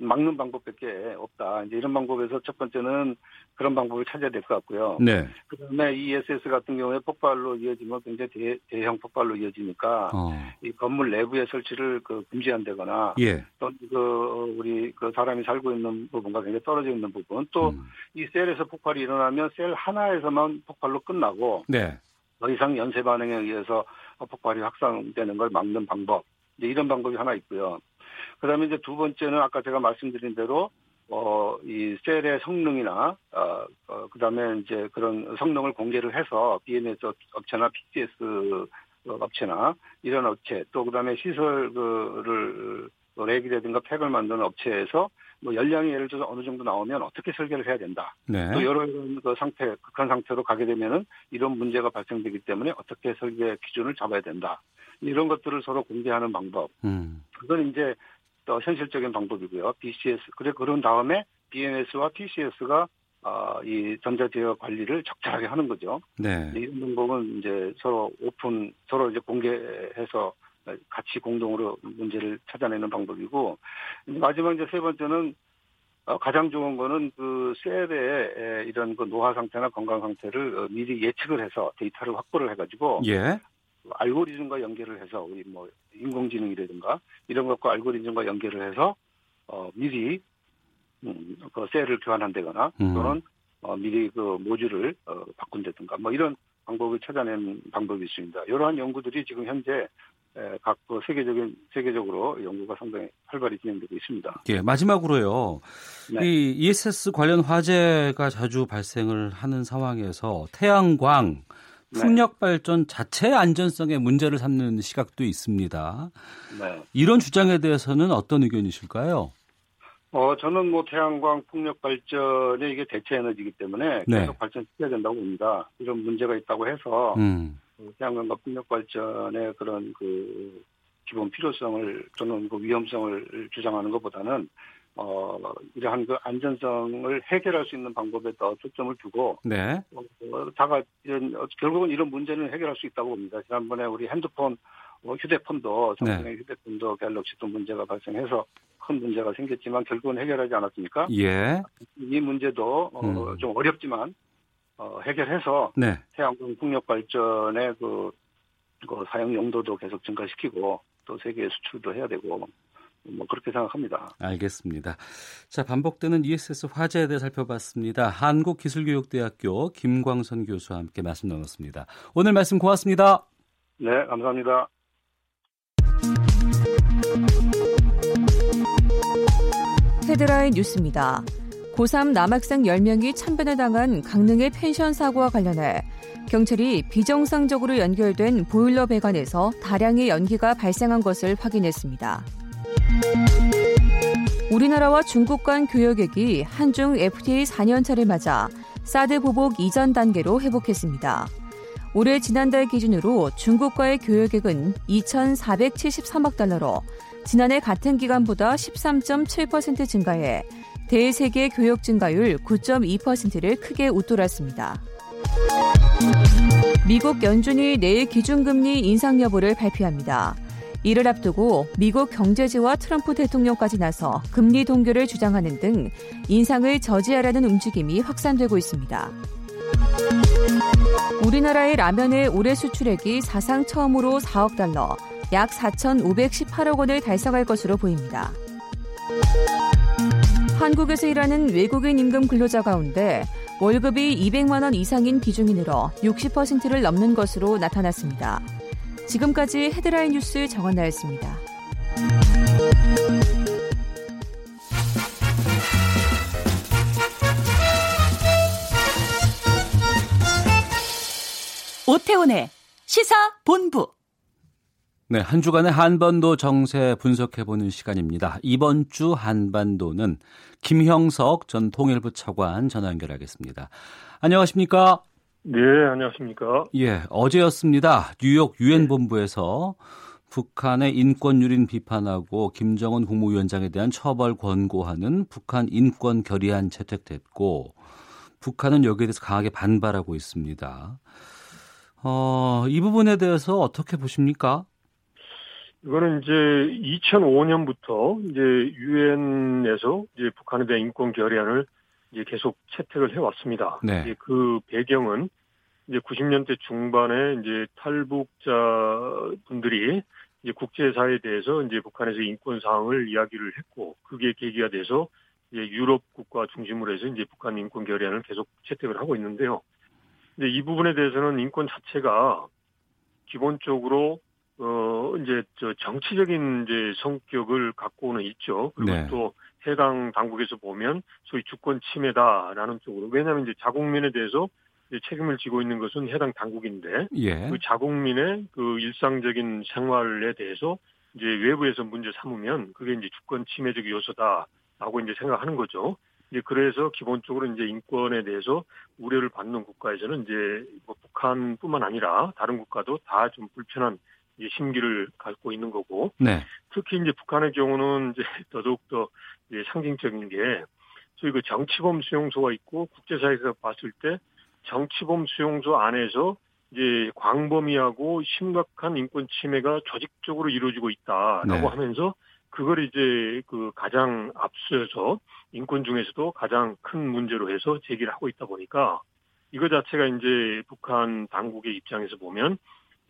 막는 방법밖에 없다. 이제 이런 방법에서 첫 번째는 그런 방법을 찾아야 될 것 같고요. 네. 그다음에 ESS 같은 경우에 폭발로 이어지면 굉장히 대, 대형 폭발로 이어지니까 어. 이 건물 내부에 설치를 그 금지한다거나 예. 또그 우리 그 사람이 살고 있는 부분과 굉장히 떨어져 있는 부분 또 음. 이 셀에서 폭발이 일어나면 셀 하나에서만 폭발로 끝나고 네. 더 이상 연쇄 반응에 의해서 폭발이 확산되는 걸 막는 방법 이제 이런 방법이 하나 있고요. 그다음에 이제 두 번째는 아까 제가 말씀드린 대로 어, 이 셀의 성능이나, 어, 어, 그 다음에 이제 그런 성능을 공개를 해서 BMS 업체나 PCS 업체나 이런 업체, 또 그 다음에 시설 그를 렉이라든가 팩을 만드는 업체에서 뭐 열량이 예를 들어서 어느 정도 나오면 어떻게 설계를 해야 된다. 네. 또 여러 이런 그 상태, 극한 상태로 가게 되면은 이런 문제가 발생되기 때문에 어떻게 설계 기준을 잡아야 된다. 이런 것들을 서로 공개하는 방법. 음. 그건 이제 또 현실적인 방법이고요. BCS. 그래, 그런 다음에 BMS와 TCS가 어, 이 전자제어 관리를 적절하게 하는 거죠. 네. 이런 방법은 이제 서로 오픈, 서로 이제 공개해서 같이 공동으로 문제를 찾아내는 방법이고, 마지막 이제 세 번째는 어, 가장 좋은 거는 그 셀의 이런 그 노화 상태나 건강 상태를 어, 미리 예측을 해서 데이터를 확보를 해가지고 예. 알고리즘과 연결을 해서 우리 뭐 인공지능이라든가 이런 것과 알고리즘과 연결을 해서 어 미리 음, 그 셀을 교환한다거나 음. 또는 어 미리 그 모듈을 어 바꾼다든가 뭐 이런 방법을 찾아내는 방법이 있습니다. 이러한 연구들이 지금 현재 각그 세계적인 세계적으로 연구가 상당히 활발히 진행되고 있습니다. 예, 마지막으로요. 네. 이 ESS 관련 화재가 자주 발생을 하는 상황에서 태양광 네. 풍력 발전 자체의 안전성에 문제를 삼는 시각도 있습니다. 네. 이런 주장에 대해서는 어떤 의견이실까요? 어 저는 뭐 태양광 풍력 발전에 이게 대체 에너지이기 때문에 네. 계속 발전시켜야 된다고 봅니다. 이런 문제가 있다고 해서 음, 양광과 풍력 발전의 그런 그 기본 필요성을 또는 그 위험성을 주장하는 것보다는 어, 이러한 그 안전성을 해결할 수 있는 방법에 더 초점을 두고 네. 어, 다가 이런 어, 결국은 이런 문제는 해결할 수 있다고 봅니다. 지난번에 우리 핸드폰, 어, 휴대폰도 삼성의 휴대폰도 갤럭시도 문제가 발생해서 큰 문제가 생겼지만 결국은 해결하지 않았습니까? 예. 이 문제도 어, 음. 좀 어렵지만 어, 해결해서 네. 태양광 풍력 발전의 그, 그 사용 용도도 계속 증가시키고 또 세계에 수출도 해야 되고 뭐 그렇게 생각합니다. 알겠습니다. 자, 반복되는 ESS 화재에 대해 살펴봤습니다. 한국기술교육대학교 김광선 교수와 함께 말씀 나눴습니다. 오늘 말씀 고맙습니다. 네, 감사합니다. 헤드라인 뉴스입니다. 고3 남학생 10명이 참변을 당한 강릉의 펜션 사고와 관련해 경찰이 비정상적으로 연결된 보일러 배관에서 다량의 연기가 발생한 것을 확인했습니다. 우리나라와 중국 간 교역액이 한중 FTA 4년차를 맞아 사드 보복 이전 단계로 회복했습니다. 올해 지난달 기준으로 중국과의 교역액은 2,473억 달러로 지난해 같은 기간보다 13.7% 증가해 대세계 교역 증가율 9.2%를 크게 웃돌았습니다. 미국 연준이 내일 기준금리 인상 여부를 발표합니다. 이를 앞두고 미국 경제지와 트럼프 대통령까지 나서 금리 동결을 주장하는 등 인상을 저지하려는 움직임이 확산되고 있습니다. 우리나라의 라면의 올해 수출액이 사상 처음으로 4억 달러, 약 4,518억 원을 달성할 것으로 보입니다. 한국에서 일하는 외국인 임금 근로자 가운데 월급이 200만 원 이상인 비중이 늘어 60%를 넘는 것으로 나타났습니다. 지금까지 헤드라인 뉴스 정원나였습니다. 오태훈의 시사 본부. 네, 한 주간의 한반도 정세 분석해보는 시간입니다. 이번 주 한반도는 김형석 전 통일부 차관 전화 연결하겠습니다. 안녕하십니까? 네, 안녕하십니까? 예, 어제였습니다. 뉴욕 유엔 본부에서 북한의 인권 유린 비판하고 김정은 국무위원장에 대한 처벌 권고하는 북한 인권 결의안 채택됐고 북한은 여기에 대해서 강하게 반발하고 있습니다. 어, 이 부분에 대해서 어떻게 보십니까? 이거는 이제 2005년부터 이제 유엔에서 이제 북한에 대한 인권 결의안을 이제 계속 채택을 해왔습니다. 네. 이제 그 배경은 이제 90년대 중반에 이제 탈북자 분들이 이제 국제사회에 대해서 이제 북한에서 인권 사항을 이야기를 했고 그게 계기가 돼서 이제 유럽 국가 중심으로 해서 이제 북한 인권 결의안을 계속 채택을 하고 있는데요. 이제 이 부분에 대해서는 인권 자체가 기본적으로 어 이제 저 정치적인 이제 성격을 갖고는 있죠. 그리고 네. 또 해당 당국에서 보면 소위 주권 침해다라는 쪽으로 왜냐하면 이제 자국민에 대해서 이제 책임을 지고 있는 것은 해당 당국인데 예. 그 자국민의 그 일상적인 생활에 대해서 이제 외부에서 문제 삼으면 그게 이제 주권 침해적 요소다라고 이제 생각하는 거죠. 이제 그래서 기본적으로 이제 인권에 대해서 우려를 받는 국가에서는 이제 뭐 북한뿐만 아니라 다른 국가도 다 좀 불편한 이제 심기를 갖고 있는 거고 네. 특히 이제 북한의 경우는 이제 더더욱 더 이제 상징적인 게 소위 그 정치범 수용소가 있고 국제사회에서 봤을 때 정치범 수용소 안에서 이제 광범위하고 심각한 인권 침해가 조직적으로 이루어지고 있다라고 네. 하면서 그걸 이제 그 가장 앞서서 인권 중에서도 가장 큰 문제로 해서 제기를 하고 있다 보니까 이거 자체가 이제 북한 당국의 입장에서 보면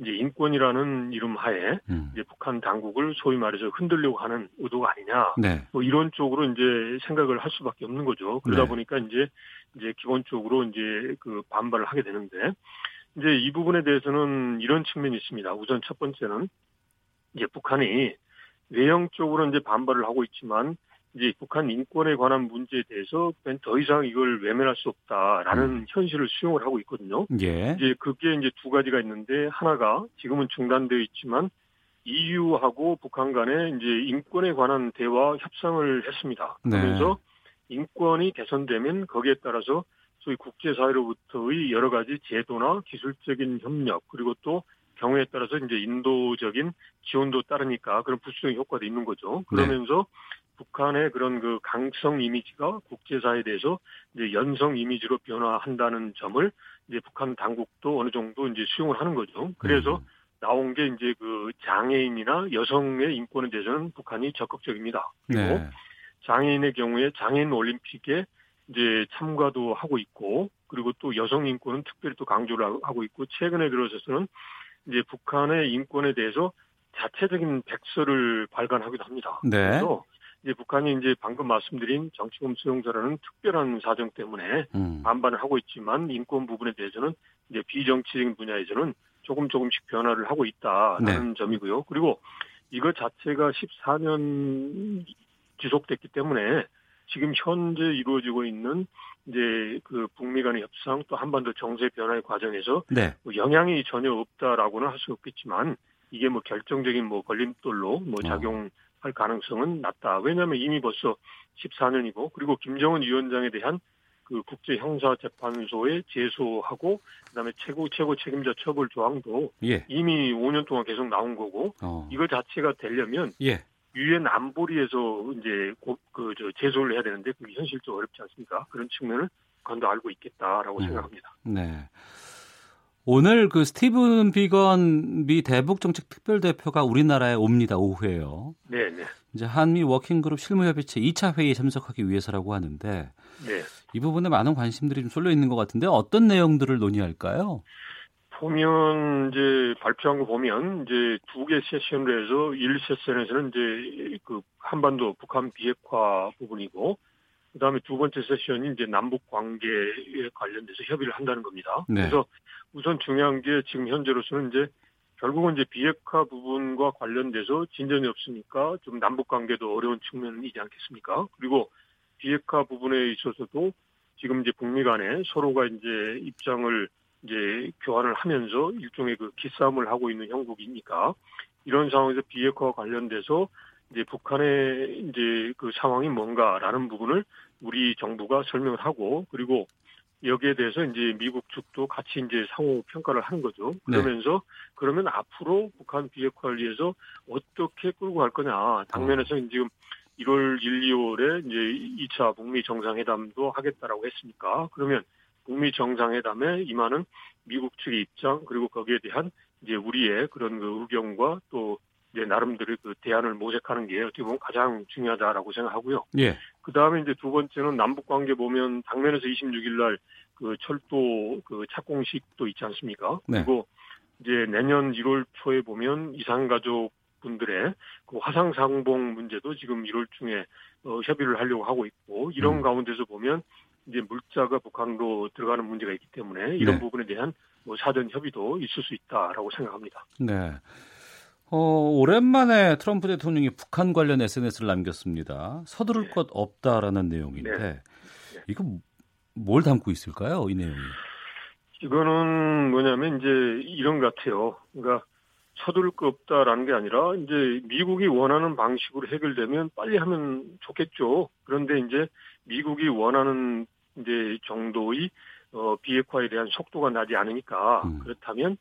이제 인권이라는 이름 하에 음. 이제 북한 당국을 소위 말해서 흔들려고 하는 의도가 아니냐. 네. 뭐 이런 쪽으로 이제 생각을 할 수밖에 없는 거죠. 그러다 네. 보니까 이제 이제 기본적으로 이제 그 반발을 하게 되는데 이제 이 부분에 대해서는 이런 측면이 있습니다. 우선 첫 번째는 이제 북한이 외형적으로 이제 반발을 하고 있지만 이제 북한 인권에 관한 문제에 대해서 더 이상 이걸 외면할 수 없다라는 음. 현실을 수용을 하고 있거든요. 예. 이제 그게 이제 두 가지가 있는데 하나가 지금은 중단되어 있지만 EU하고 북한 간에 이제 인권에 관한 대화 협상을 했습니다. 네. 그러면서 인권이 개선되면 거기에 따라서 소위 국제사회로부터의 여러 가지 제도나 기술적인 협력 그리고 또 경우에 따라서 이제 인도적인 지원도 따르니까 그런 부수적인 효과도 있는 거죠. 그러면서 북한의 그런 그 강성 이미지가 국제사회에 대해서 이제 연성 이미지로 변화한다는 점을 이제 북한 당국도 어느 정도 이제 수용을 하는 거죠. 그래서 음. 나온 게 이제 그 장애인이나 여성의 인권에 대해서는 북한이 적극적입니다. 그리고 네. 장애인의 경우에 장애인 올림픽에 이제 참가도 하고 있고 그리고 또 여성 인권은 특별히 또 강조를 하고 있고 최근에 들어서는 이제 북한의 인권에 대해서 자체적인 백서를 발간하기도 합니다. 네. 그래서 이제 북한이 이제 방금 말씀드린 정치범 수용자라는 특별한 사정 때문에 음. 반반을 하고 있지만 인권 부분에 대해서는 이제 비정치적인 분야에서는 조금 조금씩 변화를 하고 있다라는 네. 점이고요. 그리고 이것 자체가 14년 지속됐기 때문에 지금 현재 이루어지고 있는 이제 그 북미 간의 협상 또 한반도 정세 변화의 과정에서 네. 뭐 영향이 전혀 없다라고는 할 수 없겠지만 이게 뭐 결정적인 뭐 걸림돌로 뭐 어. 작용 할 가능성은 낮다. 왜냐하면 이미 벌써 14년이고 그리고 김정은 위원장에 대한 그 국제 형사 재판소에 제소하고 그다음에 최고 최고 책임자 처벌 조항도 예. 이미 5년 동안 계속 나온 거고 어. 이거 자체가 되려면 예. 유엔 안보리에서 이제 그저 제소를 해야 되는데 그게 현실적으로 어렵지 않습니까? 그런 측면을 북한도 알고 있겠다라고 음. 생각합니다. 네. 오늘 그 스티븐 비건 미 대북 정책 특별 대표가 우리나라에 옵니다. 오후에요. 네, 네. 이제 한미 워킹 그룹 실무협의체 2차 회의에 참석하기 위해서라고 하는데 네. 이 부분에 많은 관심들이 좀 쏠려 있는 것 같은데 어떤 내용들을 논의할까요? 보면 이제 발표한 거 보면 이제 두 개 세션을 해서 1 세션에서는 이제 그 한반도 북한 비핵화 부분이고 그다음에 두 번째 세션이 이제 남북 관계에 관련돼서 협의를 한다는 겁니다. 네. 그래서 우선 중요한 게 지금 현재로서는 이제 결국은 이제 비핵화 부분과 관련돼서 진전이 없으니까 좀 남북 관계도 어려운 측면이지 않겠습니까? 그리고 비핵화 부분에 있어서도 지금 이제 북미 간에 서로가 이제 입장을 이제 교환을 하면서 일종의 그 기싸움을 하고 있는 형국이니까 이런 상황에서 비핵화와 관련돼서 이제 북한의 이제 그 상황이 뭔가라는 부분을 우리 정부가 설명을 하고 그리고 여기에 대해서 이제 미국 측도 같이 이제 상호 평가를 하는 거죠. 네. 그러면서 네. 그러면 앞으로 북한 비핵화를 위해서 어떻게 끌고 갈 거냐. 당면에서 어. 지금 1월 1, 2월에 이제 2차 북미 정상회담도 하겠다라고 했으니까 그러면 북미 정상회담에 임하는 미국 측의 입장 그리고 거기에 대한 이제 우리의 그런 그 의견과 또 이제 나름대로 그 대안을 모색하는 게 어떻게 보면 가장 중요하다라고 생각하고요. 예. 그 다음에 이제 두 번째는 남북 관계 보면 당면에서 26일 날 그 철도 그 착공식도 있지 않습니까? 네. 그리고 이제 내년 1월 초에 보면 이산가족 분들의 그 화상 상봉 문제도 지금 1월 중에 어, 협의를 하려고 하고 있고 이런 음. 가운데서 보면 이제 물자가 북한으로 들어가는 문제가 있기 때문에 이런 네. 부분에 대한 뭐 사전 협의도 있을 수 있다라고 생각합니다. 네. 어, 오랜만에 트럼프 대통령이 북한 관련 SNS를 남겼습니다. 서두를 네. 것 없다라는 내용인데 네. 네. 이거 뭘 담고 있을까요? 이 내용이. 이거는 뭐냐면 이제 이런 것 같아요. 그러니까 서두를 것 없다라는 게 아니라 이제 미국이 원하는 방식으로 해결되면 빨리 하면 좋겠죠. 그런데 이제 미국이 원하는 이제 정도의 어, 비핵화에 대한 속도가 나지 않으니까 음. 그렇다면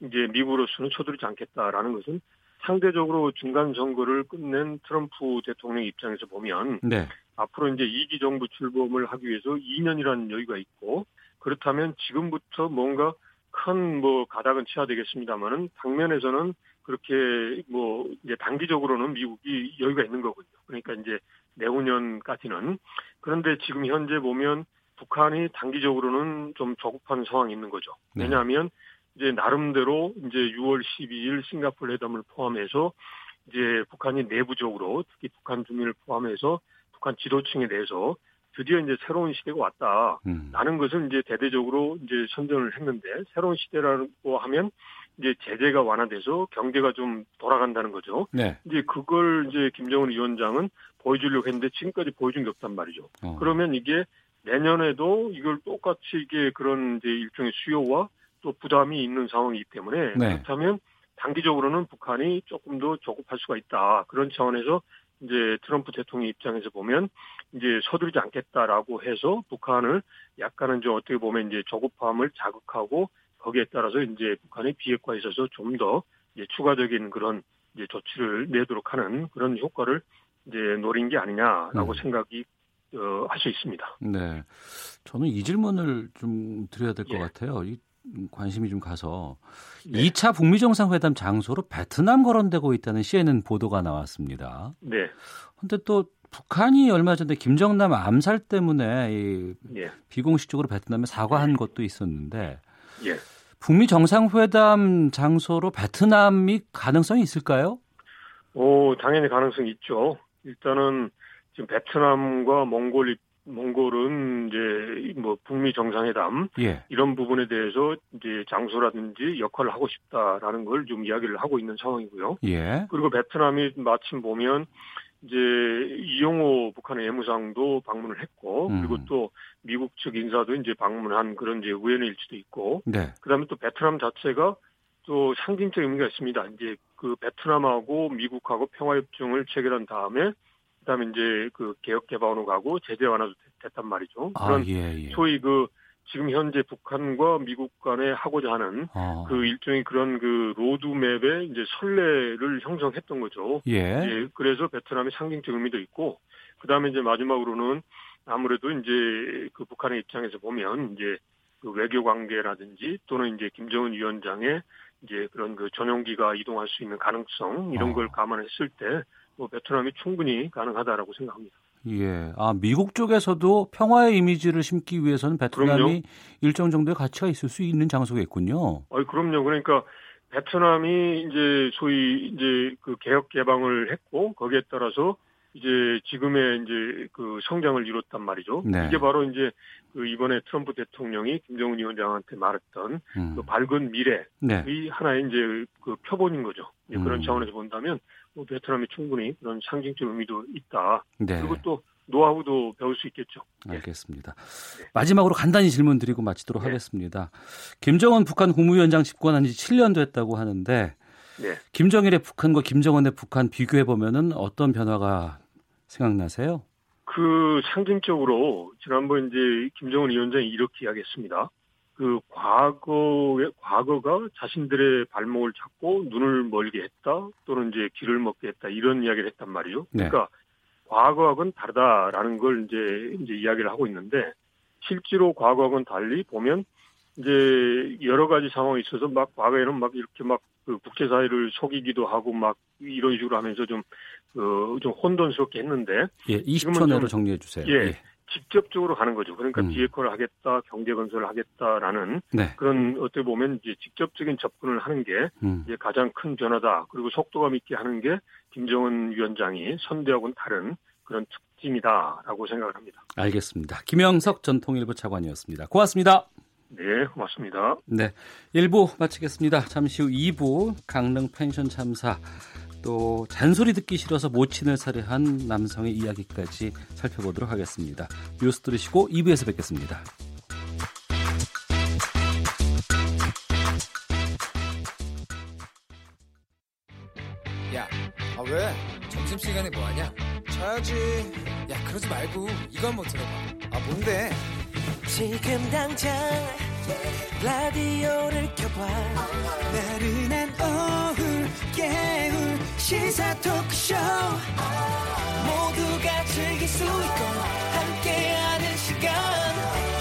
이제 미국으로서는 서두르지 않겠다라는 것은 상대적으로 중간 선거를 끝낸 트럼프 대통령 입장에서 보면 네. 앞으로 이제 2기 정부 출범을 하기 위해서 2년이라는 여유가 있고 그렇다면 지금부터 뭔가 큰 뭐 가닥은 쳐야 되겠습니다만은 당면에서는 그렇게 뭐 이제 단기적으로는 미국이 여유가 있는 거군요. 그러니까 이제 내후년까지는 그런데 지금 현재 보면 북한이 단기적으로는 좀 조급한 상황이 있는 거죠. 네. 왜냐하면 이제 나름대로 이제 6월 12일 싱가포르 회담을 포함해서 이제 북한이 내부적으로 특히 북한 주민을 포함해서 북한 지도층에 대해서 드디어 이제 새로운 시대가 왔다. 음. 라는 것을 이제 대대적으로 이제 선전을 했는데 새로운 시대라고 하면 이제 제재가 완화돼서 경제가 좀 돌아간다는 거죠. 네. 이제 그걸 이제 김정은 위원장은 보여주려고 했는데 지금까지 보여준 게 없단 말이죠. 어. 그러면 이게 내년에도 이걸 똑같이 이게 그런 이제 일종의 수요와 또 부담이 있는 상황이기 때문에 네. 그렇다면 단기적으로는 북한이 조금 더 조급할 수가 있다. 그런 차원에서 이제 트럼프 대통령 입장에서 보면 이제 서두르지 않겠다라고 해서 북한을 약간은 좀 어떻게 보면 이제 조급함을 자극하고 거기에 따라서 이제 북한의 비핵화에 있어서 좀 더 이제 추가적인 그런 이제 조치를 내도록 하는 그런 효과를 이제 노린 게 아니냐라고 음. 생각이 어, 할 수 있습니다. 네. 저는 이 질문을 좀 드려야 될것 예. 같아요. 이, 음, 관심이 좀 가서 네. 2차 북미 정상회담 장소로 베트남 거론되고 있다는 CNN 보도가 나왔습니다. 네, 근데 또 북한이 얼마 전에 김정남 암살 때문에 이 예, 비공식적으로 베트남에 사과한 것도 있었는데 예. 북미 정상회담 장소로 베트남이 가능성이 있을까요? 오, 당연히 가능성이 있죠. 일단은 지금 베트남과 몽골이 몽골은 이제 뭐 북미 정상회담 예. 이런 부분에 대해서 이제 장소라든지 역할을 하고 싶다라는 걸 좀 이야기를 하고 있는 상황이고요. 예. 그리고 베트남이 마침 보면 이제 이용호 북한의 외무상도 방문을 했고 음. 그리고 또 미국 측 인사도 이제 방문한 그런 이제 우연의 일치도 있고 네. 그다음에 또 베트남 자체가 또 상징적 의미가 있습니다. 이제 그 베트남하고 미국하고 평화협정을 체결한 다음에 그다음에 이제 그 개혁 개방으로 가고 제재 완화도 됐- 됐단 말이죠. 아, 그런 예, 예. 소위 그 지금 현재 북한과 미국 간에 하고자 하는 어. 그 일종의 그런 그 로드맵의 이제 선례를 형성했던 거죠. 예. 예, 그래서 베트남의 상징적 의미도 있고, 그 다음에 이제 마지막으로는 아무래도 이제 그 북한의 입장에서 보면 이제 그 외교 관계라든지 또는 이제 김정은 위원장의 이제 그런 그 전용기가 이동할 수 있는 가능성 이런 어. 걸 감안했을 때 뭐 베트남이 충분히 가능하다라고 생각합니다. 예. 아, 미국 쪽에서도 평화의 이미지를 심기 위해서는 베트남이 그럼요. 일정 정도의 가치가 있을 수 있는 장소겠군요. 어, 그럼요. 그러니까 베트남이 이제 소위 이제 그 개혁 개방을 했고 거기에 따라서 이제 지금의 이제 그 성장을 이뤘단 말이죠. 네. 이게 바로 이제 그 이번에 트럼프 대통령이 김정은 위원장한테 말했던 음. 그 밝은 미래의 네. 하나의 이제 그 표본인 거죠. 음. 그런 차원에서 본다면 뭐 베트남이 충분히 그런 상징적 의미도 있다. 네. 그리고 또 노하우도 배울 수 있겠죠. 예. 알겠습니다. 마지막으로 간단히 질문 드리고 마치도록 네. 하겠습니다. 김정은 북한 국무위원장 집권한 지 7년 됐다고 하는데 네. 김정일의 북한과 김정은의 북한 비교해 보면은 어떤 변화가 생각나세요? 그 상징적으로 지난번 이제 김정은 위원장이 이렇게 이야기했습니다. 그 과거의 과거가 자신들의 발목을 잡고 눈을 멀게 했다 또는 이제 길을 먹게 했다 이런 이야기를 했단 말이죠. 네. 그러니까 과거하고는 다르다라는 걸 이제 이제 이야기를 하고 있는데 실제로 과거하고는 달리 보면 이제 여러 가지 상황이 있어서 막 과거에는 막 이렇게 막 그 국제사회를 속이기도 하고 막 이런 식으로 하면서 좀, 그, 좀 혼돈스럽게 했는데 예, 20초 지금은 내로 좀- 정리해 주세요. 예. 직접적으로 가는 거죠. 그러니까 음. 비핵화를 하겠다, 경제 건설을 하겠다라는 네. 그런 어떻게 보면 이제 직접적인 접근을 하는 게 음. 이제 가장 큰 변화다. 그리고 속도감 있게 하는 게 김정은 위원장이 선대하고는 다른 그런 특징이다라고 생각을 합니다. 알겠습니다. 김영석 전 통일부 차관이었습니다. 고맙습니다. 네, 고맙습니다. 네. 1부 마치겠습니다. 잠시 후 2부 강릉 펜션 참사 또 잔소리 듣기 싫어서 모친을 살해한 남성의 이야기까지 살펴보도록 하겠습니다. 뉴스 들으시고 2부에서 뵙겠습니다. 야, 아 왜? 점심시간에 뭐하냐? 자야지. 야, 그러지 말고 이거 한번 들어봐. 아, 뭔데? 지금 당장 라디오를 켜봐. 나른한 오후 깨울 시사 토크쇼. 모두가 즐길 수 있고 함께하는 시간.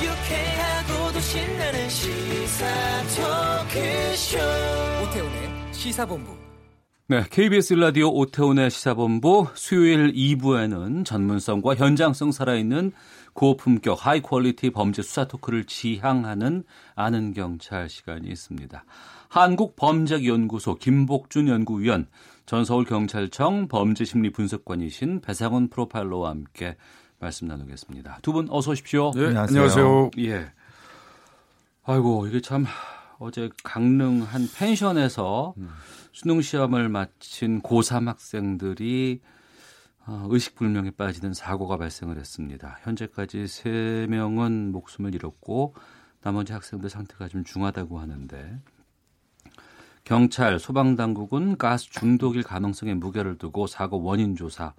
유쾌하고도 신나는 시사 토크쇼. 오태훈의 시사본부. 네, KBS 라디오 오태훈의 시사본부 수요일 2부에는 전문성과 현장성 살아있는 고품격 high quality 범죄 수사 토크를 지향하는 아는 경찰 시간이 있습니다. 한국범죄연구소 김복준 연구위원, 전 서울경찰청 범죄심리분석관이신 배상훈 프로파일러와 함께 말씀 나누겠습니다. 두 분 어서 오십시오. 네, 안녕하세요. 예. 아이고, 이게 참 어제 강릉 한 펜션에서 수능 시험을 마친 고3 학생들이 어, 의식불명에 빠지는 사고가 발생을 했습니다. 현재까지 3명은 목숨을 잃었고 나머지 학생들 상태가 좀 중하다고 하는데 경찰, 소방당국은 가스 중독일 가능성에 무게를 두고 사고 원인 조사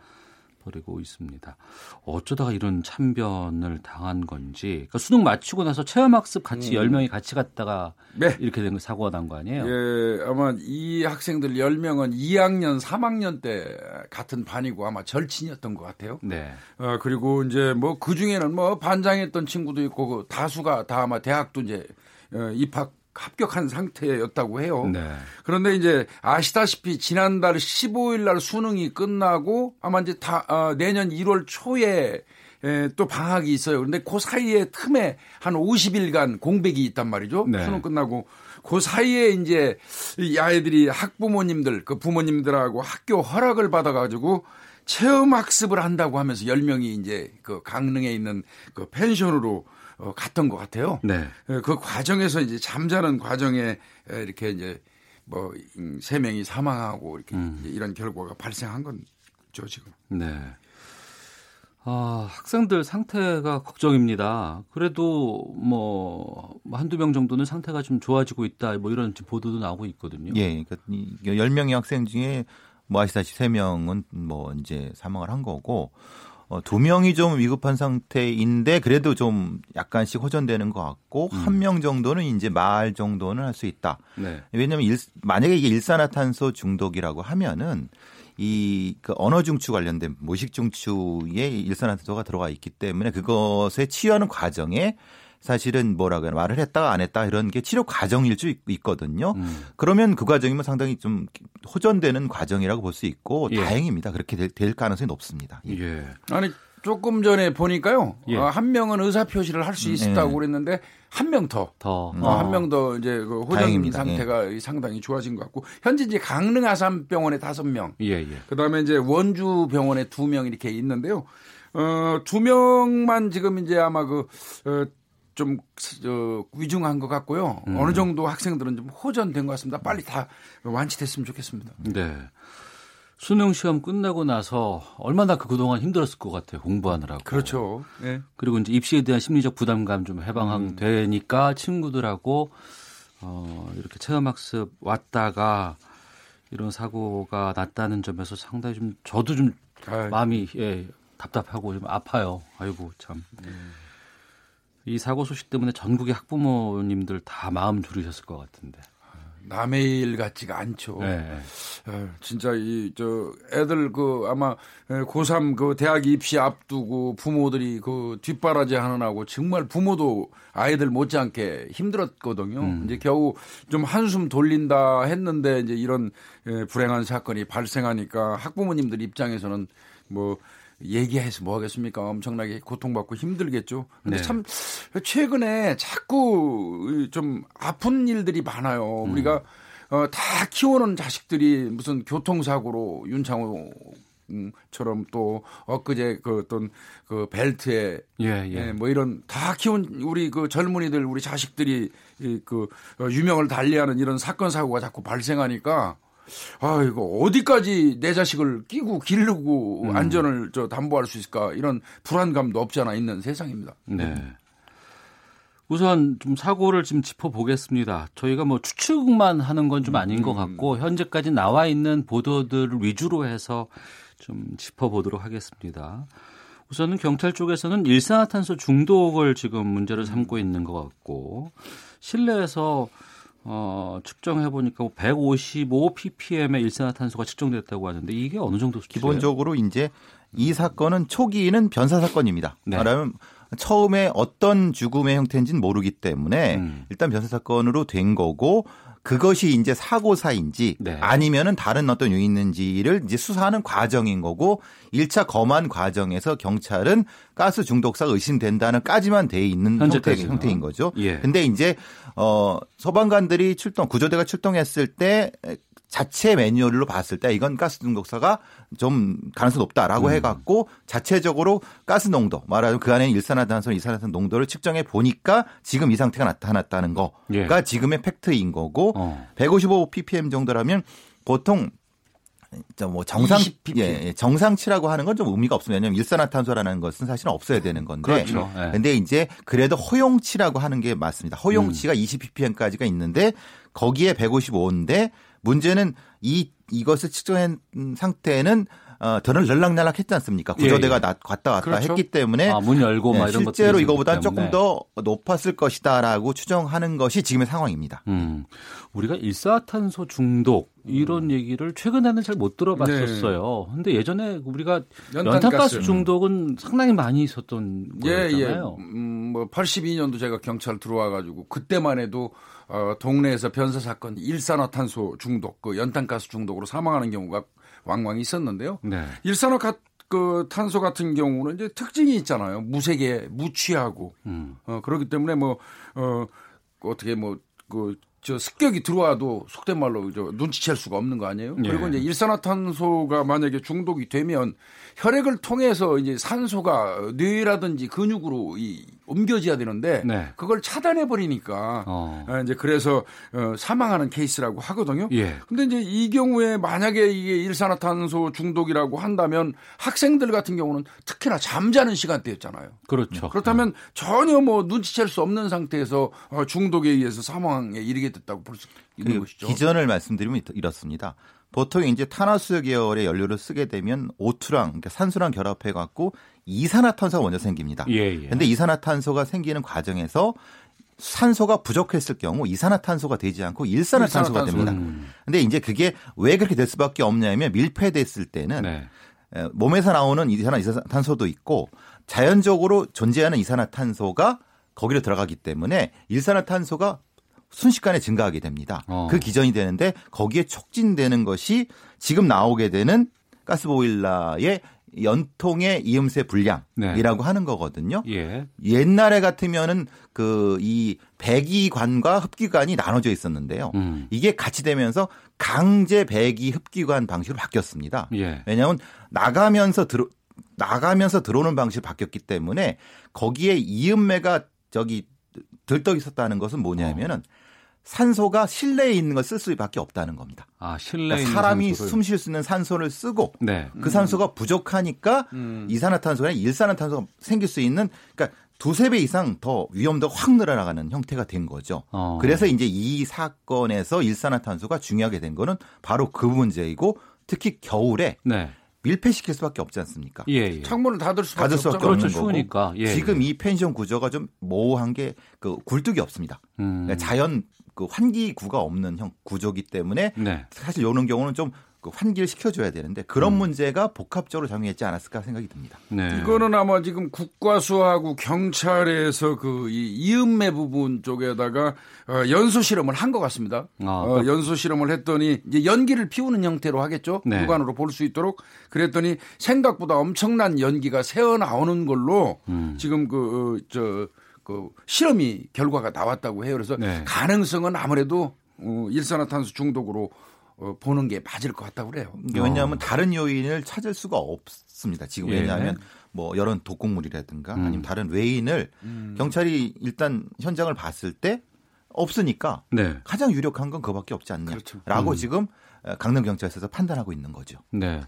벌이고 있습니다. 어쩌다가 이런 참변을 당한 건지 그러니까 수능 마치고 나서 체험학습 같이 음. 10명이 같이 갔다가 네. 이렇게 된 거 사고가 난 거 아니에요? 예, 아마 이 학생들 10명은 2학년, 3학년 때 같은 반이고 아마 절친이었던 것 같아요. 네. 어, 그리고 이제 뭐 그 중에는 뭐 반장했던 친구도 있고 그 다수가 다 아마 대학도 이제 어, 입학 합격한 상태였다고 해요. 네. 그런데 이제 아시다시피 지난달 15일 날 수능이 끝나고 아마 이제 다 어, 내년 1월 초에 에, 또 방학이 있어요. 그런데 그 사이에 틈에 한 50일간 공백이 있단 말이죠. 네. 수능 끝나고 그 사이에 이제 이 아이들이 학부모님들 그 부모님들하고 학교 허락을 받아 가지고 체험 학습을 한다고 하면서 10명이 이제 그 강릉에 있는 그 펜션으로 어, 갔던 것 같아요. 네. 예, 그 과정에서 이제 잠자는 과정에 에, 이렇게 이제 뭐 세 명이 사망하고 이렇게 음. 이런 결과가 발생한 건죠 지금. 네. 아, 학생들 상태가 걱정입니다. 그래도 뭐 한두 명 정도는 상태가 좀 좋아지고 있다. 뭐 이런 보도도 나오고 있거든요. 예, 그러니까 이 10명의 학생 중에 뭐 아시다시피 3명은 뭐 이제 사망을 한 거고 어, 두 명이 좀 위급한 상태인데 그래도 좀 약간씩 호전되는 것 같고 한명 정도는 이제 말 정도는 할 수 있다. 네. 왜냐하면 일, 만약에 이게 일산화탄소 중독이라고 하면은 이그 언어 중추 관련된 모식 중추에 일산화탄소가 들어가 있기 때문에 그것에 치유하는 과정에 사실은 뭐라고 해야 말을 했다가 안 했다 이런 게 치료 과정일 수 있- 있거든요. 음. 그러면 그 과정이면 상당히 좀 호전되는 과정이라고 볼 수 있고 예. 다행입니다. 그렇게 될, 될 가능성이 높습니다. 예. 예. 아니 조금 전에 보니까요. 예. 어, 한 명은 의사 표시를 할수 음, 있다고 예. 그랬는데 한 명 더. 더. 어, 한명 더 이제 그 호전 다행입니다. 상태가 상당히 좋아진 것 같고 현재 이제 강릉 아산병원에 다섯 명, 예, 예. 그다음에 이제 원주 병원에 두 명 이렇게 있는데요. 어, 두 명만 지금 이제 아마 그, 어, 좀, 저, 위중한 것 같고요. 음. 어느 정도 학생들은 좀 호전된 것 같습니다. 빨리 다 완치됐으면 좋겠습니다. 네. 수능 시험 끝나고 나서 얼마나 그 그동안 힘들었을 것 같아요. 공부하느라고. 그렇죠. 예. 그리고 이제 입시에 대한 심리적 부담감 좀 음. 해방되니까 친구들하고 어, 이렇게 체험학습 왔다가 이런 사고가 났다는 점에서 상당히 좀 저도 좀 아유. 마음이 예, 답답하고 좀 아파요. 아이고 참. 이 사고 소식 때문에 전국의 학부모님들 다 마음 졸이셨을 것 같은데. 남의 일 같지가 않죠. 네. 어, 진짜 이 저 애들 그 아마 고3 그 대학 입시 앞두고 부모들이 그 뒷바라지 하느라고 정말 부모도 아이들 못지않게 힘들었거든요. 음. 이제 겨우 좀 한숨 돌린다 했는데 이제 이런 예, 불행한 사건이 발생하니까 학부모님들 입장에서는 뭐 얘기해서 뭐 하겠습니까? 엄청나게 고통받고 힘들겠죠. 근데 네. 참 최근에 자꾸 좀 아픈 일들이 많아요. 음. 우리가 어, 다 키워놓은 자식들이 무슨 교통사고로 윤창호 처럼 또 엊그제 그 어떤 그 벨트에 예, 예. 예, 뭐 이런 다 키운 우리 그 젊은이들 우리 자식들이 이그 유명을 달리하는 이런 사건 사고가 자꾸 발생하니까 아 이거 어디까지 내 자식을 끼고 기르고 음. 안전을 저 담보할 수 있을까 이런 불안감도 없지 않아 있는 세상입니다. 네. 우선 좀 사고를 좀 짚어보겠습니다. 저희가 뭐 추측만 하는 건 좀 아닌 것 같고 현재까지 나와 있는 보도들을 위주로 해서 좀 짚어보도록 하겠습니다. 우선은 경찰 쪽에서는 일산화탄소 중독을 지금 문제를 삼고 있는 것 같고 실내에서 어, 측정해 보니까 155 ppm의 일산화탄소가 측정됐다고 하는데 이게 어느 정도 수치예요? 기본적으로 이제 이 사건은 초기는 변사 사건입니다. 네. 말하면 처음에 어떤 죽음의 형태인지는 모르기 때문에 음. 일단 변사 사건으로 된 거고 그것이 이제 사고사인지 네. 아니면은 다른 어떤 요인이 있는지를 이제 수사하는 과정인 거고 1차 검안 과정에서 경찰은 가스 중독사가 의심된다는까지만 돼 있는 형태, 현재까지는. 형태 인 거죠. 예. 근데 이제 어 소방관들이 출동 구조대가 출동했을 때 자체 매뉴얼로 봤을 때 이건 가스 중독사가 좀 가능성이 높다라고 음. 해갖고 자체적으로 가스 농도 말하자면 그 안에 일산화탄소, 이산화탄소 농도를 측정해 보니까 지금 이 상태가 나타났다는 거가 예. 지금의 팩트인 거고 어. 155 ppm 정도라면 보통 뭐 정상 20 ppm. 예, 예, 정상치라고 하는 건 좀 의미가 없습니다. 왜냐하면 일산화탄소라는 것은 사실은 없어야 되는 건데. 그렇죠. 예. 근데 이제 그래도 허용치라고 하는 게 맞습니다. 허용치가 20 ppm까지가 있는데 거기에 155인데 문제는 이 이것을 측정한 상태는 어, 저는 널락날락 했지 않습니까? 구조대가 예, 예. 나, 갔다 왔다 그렇죠. 했기 때문에 아, 문 열고 막 네, 이런 실제로 이거보다 조금. 더 높았을 것이다라고 추정하는 것이 지금의 상황입니다. 음, 우리가 일산화탄소 중독 이런 얘기를 최근에는 잘 못 들어봤었어요. 근데 예전에 우리가 연탄가스. 연탄가스 중독은 상당히 많이 있었던 예, 예. 거였잖아요. 음, 뭐 82년도 제가 경찰 들어와 가지고 그때만 해도 어, 동네에서 변사 사건 일산화탄소 중독, 그 연탄가스 중독으로 사망하는 경우가 왕왕 있었는데요. 네. 일산화 가, 그 탄소 같은 경우는 이제 특징이 있잖아요. 무색에 무취하고 음. 어, 그렇기 때문에 뭐 어, 어떻게 뭐그 저 습격이 들어와도 속된 말로 저 눈치챌 수가 없는 거 아니에요? 예. 그리고 이제 일산화탄소가 만약에 중독이 되면 혈액을 통해서 이제 산소가 뇌라든지 근육으로 이 옮겨져야 되는데 네. 그걸 차단해 버리니까 어. 아, 이제 그래서 어, 사망하는 케이스라고 하거든요. 예. 근데 이제 이 경우에 만약에 이게 일산화탄소 중독이라고 한다면 학생들 같은 경우는 특히나 잠자는 시간대였잖아요. 그렇죠. 그렇다면 전혀 뭐 눈치챌 수 없는 상태에서 어, 중독에 의해서 사망에 이르게 됐다고 볼 수 있는 그 것이죠. 기전을 말씀드리면 이렇습니다. 보통 이제 탄화수소 계열의 연료를 쓰게 되면 O2랑 그러니까 산소랑 결합해 갖고 이산화탄소가 먼저 생깁니다. 예, 예. 근데 이산화탄소가 생기는 과정에서 산소가 부족했을 경우 이산화탄소가 되지 않고 일산화탄소가 일산화탄소. 됩니다. 음. 근데 이제 그게 왜 그렇게 될 수밖에 없냐면 밀폐됐을 때는 네. 에, 몸에서 나오는 이산화탄소도 있고 자연적으로 존재하는 이산화탄소가 거기로 들어가기 때문에 일산화탄소가 순식간에 증가하게 됩니다. 어. 그 기전이 되는데 거기에 촉진되는 것이 지금 나오게 되는 가스보일러의 연통의 이음새 불량이라고 하는 거거든요. 예. 옛날에 같으면은 그 이 배기관과 흡기관이 나눠져 있었는데요. 음. 이게 같이 되면서 강제 배기 흡기관 방식으로 바뀌었습니다. 예. 왜냐하면 나가면서 들어 나가면서 들어오는 방식이 바뀌었기 때문에 거기에 이음매가 저기 들떡 있었다는 것은 뭐냐면은 산소가 실내에 있는 걸 쓸 수밖에 없다는 겁니다. 아, 실내에 그러니까 사람이. 숨 쉴 수 있는 산소를 쓰고 네. 그 산소가 부족하니까 음. 이산화탄소가 아니라 일산화탄소가 생길 수 있는 그러니까 두세 배 이상 더 위험도가 확 늘어나가는 형태가 된 거죠. 어. 그래서 이제 이 사건에서 일산화탄소가 중요하게 된 거는 바로 그 문제이고 특히 겨울에 네. 밀폐시킬 수밖에 없지 않습니까? 예, 예. 창문을 닫을 수밖에 닫을 수밖에 없죠. 그렇죠. 없는 거고 추우니까. 예, 지금 예. 이 펜션 구조가 좀 모호한 게 그 굴뚝이 없습니다. 음. 그러니까 자연 그 환기구가 없는 형 구조기 때문에 네. 사실 이런 경우는 좀 그 환기를 시켜줘야 되는데 그런 음. 문제가 복합적으로 작용했지 않았을까 생각이 듭니다. 네. 이거는 아마 지금 국과수하고 경찰에서 그이 이음매 부분 쪽에다가 어, 연소 실험을 한 것 같습니다. 아, 어, 연소 실험을 했더니 이제 연기를 피우는 형태로 하겠죠. 네. 육안으로 볼 수 있도록 그랬더니 생각보다 엄청난 연기가 새어 나오는 걸로 음. 지금 그저 그 실험이 결과가 나왔다고 해요. 그래서 네. 가능성은 아무래도 어, 일산화탄소 중독으로 어, 보는 게 맞을 것 같다고 그래요. 왜냐하면 다른 요인을 찾을 수가 없습니다. 지금 어. 예. 왜냐하면 뭐 여론 독극물이라든가 음. 아니면 다른 외인을 경찰이 일단 현장을 봤을 때 없으니까 네. 가장 유력한 건 그밖에 없지 않냐라고 그렇죠. 음. 지금 강릉 경찰서에서 판단하고 있는 거죠. 네.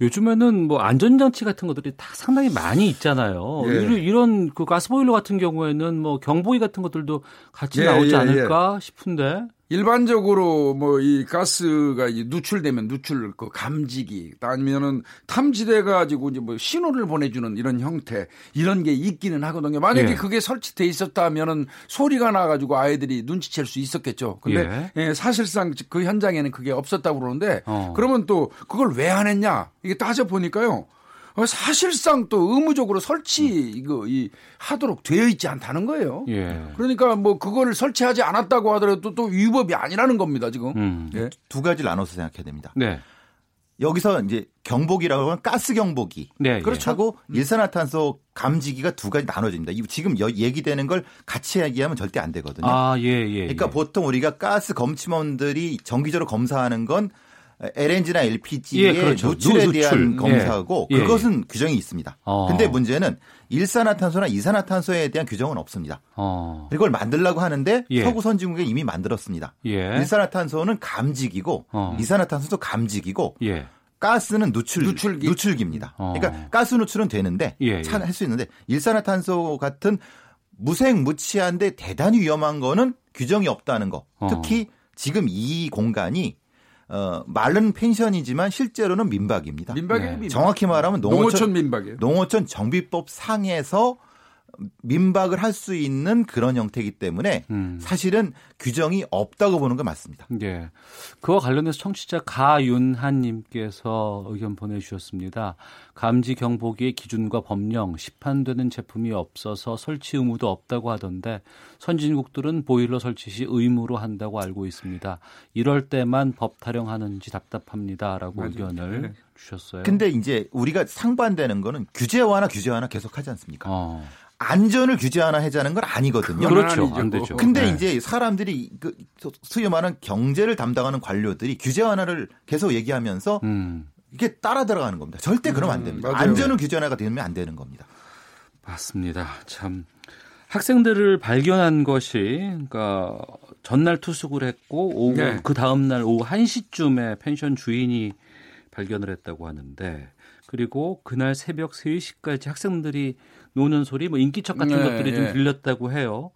요즘에는 뭐 안전 장치 같은 것들이 다 상당히 많이 있잖아요. 예. 이런, 이런 그 가스보일러 같은 경우에는 뭐 경보기 같은 것들도 같이 예, 나오지 예, 않을까 싶은데. 일반적으로 뭐 이 가스가 이제 누출되면 누출 그 감지기 아니면은 탐지돼 가지고 이제 뭐 신호를 보내주는 이런 형태 이런 게 있기는 하거든요. 만약에 예. 그게 설치돼 있었다면은 소리가 나가지고 아이들이 눈치챌 수 있었겠죠. 근데 예, 사실상 그 현장에는 그게 없었다고 그러는데 어. 그러면 또 그걸 왜 안 했냐 이게 따져 보니까요. 어, 사실상 또 의무적으로 설치 이거 이 하도록 되어 있지 않다는 거예요. 예. 그러니까 뭐 그거를 설치하지 않았다고 하더라도 또 위법이 아니라는 겁니다 지금. 음. 예. 두 가지를 나눠서 생각해야 됩니다. 네. 여기서 이제 경보기라고 하면 가스 경보기. 네. 그렇죠. 하고 일산화탄소 감지기가 두 가지 나눠집니다. 이 지금 여- 얘기되는 걸 같이 얘기하면 절대 안 되거든요. 아, 예, 예. 그러니까 예. 보통 우리가 가스 검침원들이 정기적으로 검사하는 건 LNG나 LPG의 예, 그렇죠. 누출에 누- 누출. 대한 예. 검사고 예, 그것은 규정이 있습니다. 어. 근데 문제는 일산화탄소나 이산화탄소에 대한 규정은 없습니다. 어. 이걸 만들려고 하는데 예. 서구 선진국에 이미 만들었습니다. 예. 일산화탄소는 감지기고 어. 이산화탄소도 감지기고 예. 가스는 누출 누출기. 누출기입니다. 어. 그러니까 가스 누출은 되는데 예, 예. 할수 있는데 일산화탄소 같은 무색무취한데 대단히 위험한 거는 규정이 없다는 거. 어. 특히 지금 이 공간이 어, 말은 펜션이지만 실제로는 민박입니다. 민박이에요, 민박. 정확히 말하면 농어촌 농어촌, 민박이에요. 농어촌 정비법 상에서 민박을 할 수 있는 그런 형태이기 때문에 음. 사실은 규정이 없다고 보는 건 맞습니다. 예. 그와 관련해서 청취자 가윤한님께서 의견 보내주셨습니다. 감지 경보기의 기준과 법령, 시판되는 제품이 없어서 설치 의무도 없다고 하던데 선진국들은 보일러 설치 시 의무로 한다고 알고 있습니다. 이럴 때만 법 타령하는지 답답합니다라고 맞아요. 의견을 네. 주셨어요. 근데 이제 우리가 상반되는 거는 규제 완화 규제 완화 계속 하지 않습니까? 어. 안전을 규제 완화 하자는 건 아니거든요. 그렇죠. 안 되죠. 근데 네. 이제 사람들이 그 소위 말하는 경제를 담당하는 관료들이 규제 완화를 계속 얘기하면서 음. 이게 따라 들어가는 겁니다. 절대 그러면 안 됩니다. 맞아요. 안전은 규제 완화가 되면 안 되는 겁니다. 맞습니다. 참 학생들을 발견한 것이 그러니까 전날 투숙을 했고 오후 네. 그 다음 날 오후 1시쯤에 펜션 주인이 발견을 했다고 하는데 그리고 그날 새벽 3시까지 학생들이 노는 소리 뭐 인기척 같은 네, 것들이 좀 네. 들렸다고 해요.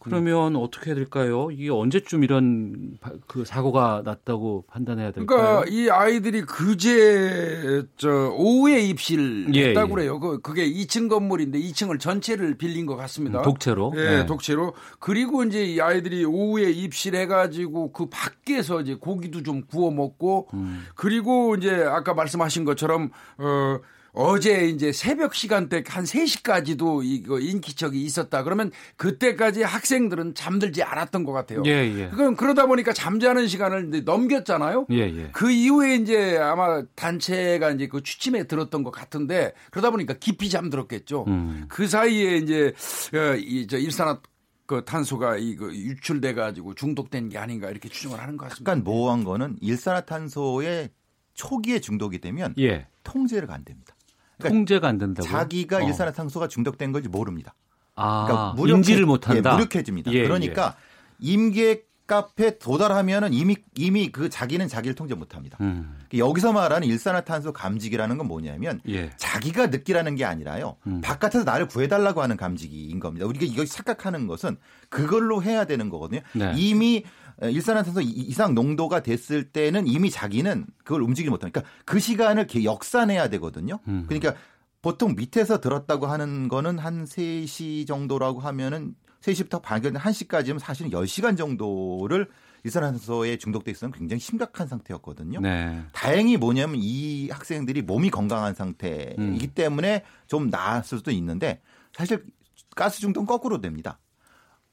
그러면 어떻게 해야 될까요? 이게 언제쯤 이런 바- 그 사고가 났다고 판단해야 될까요? 그러니까 이 아이들이 그제 저 오후에 입실 예, 했다고 예. 그래요. 그 그게 2층 건물인데 2층을 전체를 빌린 것 같습니다. 음, 독채로? 예, 네. 독채로. 그리고 이제 이 아이들이 오후에 입실해 가지고 그 밖에서 이제 고기도 좀 구워 먹고 음. 그리고 이제 아까 말씀하신 것처럼 어 어제 이제 새벽 시간대 한 3시까지도 이거 인기척이 있었다. 그러면 그때까지 학생들은 잠들지 않았던 것 같아요. 예, 예. 그럼 그러다 보니까 잠자는 시간을 이제 넘겼잖아요. 예, 예. 그 이후에 이제 아마 단체가 이제 그 취침에 들었던 것 같은데 그러다 보니까 깊이 잠들었겠죠. 음. 그 사이에 이제 어, 이저 일산화 그 탄소가 이거 유출돼 가지고 중독된 게 아닌가 이렇게 추정을 하는 것 같습니다. 약간 모호한 거는 일산화탄소의 초기에 중독이 되면 예. 통제가 안 됩니다. 통제가 안 된다고. 자기가 어. 일산화탄소가 중독된 건지 모릅니다. 아, 무력해- 인지를 못한다. 예, 무력해집니다. 예, 그러니까 임계 값에 도달하면은 이미 이미 그 자기는 자기를 통제 못합니다. 음. 여기서 말하는 일산화탄소 감지기라는 건 뭐냐면 예. 자기가 느끼라는 게 아니라요. 음. 바깥에서 나를 구해달라고 하는 감지기인 겁니다. 우리가 이거 착각하는 것은 그걸로 해야 되는 거거든요. 네. 이미 일산화탄소 이- 이상 농도가 됐을 때는 이미 자기는 그걸 움직이지 못하니까 그 시간을 이렇게 역산해야 되거든요. 음. 그러니까 보통 밑에서 들었다고 하는 거는 한 3시 정도라고 하면은 3시부터 발견 1시까지면 사실은 10시간 정도를 일산화탄소에 중독돼 있으면 굉장히 심각한 상태였거든요. 네. 다행히 뭐냐면 이 학생들이 몸이 건강한 상태이기 음. 때문에 좀 나았을 수도 있는데 사실 가스 중독은 거꾸로 됩니다.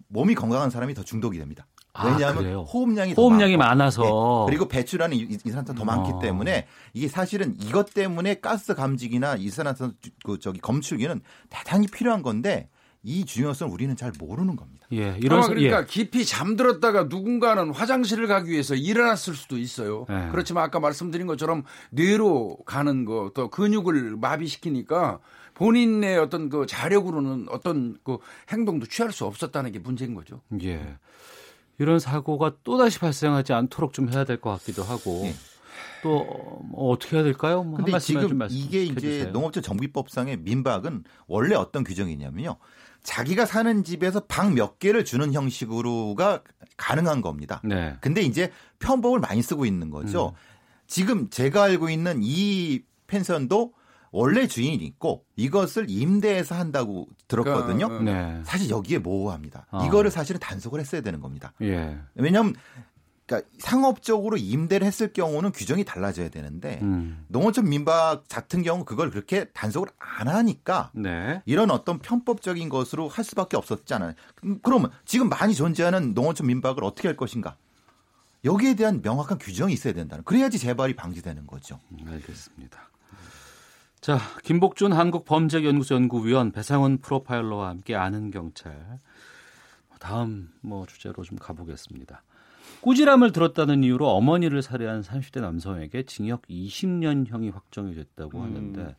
몸이 건강한 사람이 더 중독이 됩니다. 아, 왜냐하면 그래요? 호흡량이 더 호흡량이 많고, 많아서. 네. 그리고 배출하는 이- 이산화탄소 더 많기 어. 때문에 이게 사실은 이것 때문에 가스 감지기나 이산화탄소 주- 그 저기 검출기는 대단히 필요한 건데 이 중요성을 우리는 잘 모르는 겁니다. 예, 이런 사- 그러니까 예. 깊이 잠들었다가 누군가는 화장실을 가기 위해서 일어났을 수도 있어요. 예. 그렇지만 아까 말씀드린 것처럼 뇌로 가는 거 또 근육을 마비시키니까 본인의 어떤 그 자력으로는 어떤 그 행동도 취할 수 없었다는 게 문제인 거죠. 예. 이런 사고가 또 다시 발생하지 않도록 좀 해야 될 것 같기도 하고 예. 또 어, 뭐 어떻게 해야 될까요? 뭐한 근데 지금 이게 이제. 농업체 정비법상의 민박은 원래 어떤 규정이냐면요. 자기가 사는 집에서 방 몇 개를 주는 형식으로가 가능한 겁니다. 네. 근데 이제 편법을 많이 쓰고 있는 거죠. 음. 지금 제가 알고 있는 이 펜션도 원래 주인이 있고 이것을 임대해서 한다고 들었거든요. 그러니까, 네. 사실 여기에 모호합니다. 어. 이거를 사실은 단속을 했어야 되는 겁니다. 예. 왜냐하면 그러니까 상업적으로 임대를 했을 경우는 규정이 달라져야 되는데 음. 농어촌 민박 같은 경우 그걸 그렇게 단속을 안 하니까 네. 이런 어떤 편법적인 것으로 할 수밖에 없었잖아요. 음, 그러면 지금 많이 존재하는 농어촌 민박을 어떻게 할 것인가? 여기에 대한 명확한 규정이 있어야 된다는. 그래야지 재발이 방지되는 거죠. 음, 알겠습니다. 자, 김복준 한국범죄연구소 연구위원 배상훈 프로파일러와 함께 아는 경찰 다음 뭐 주제로 좀 가보겠습니다. 꾸지람을 들었다는 이유로 어머니를 살해한 30대 남성에게 징역 20년형이 확정이 됐다고 하는데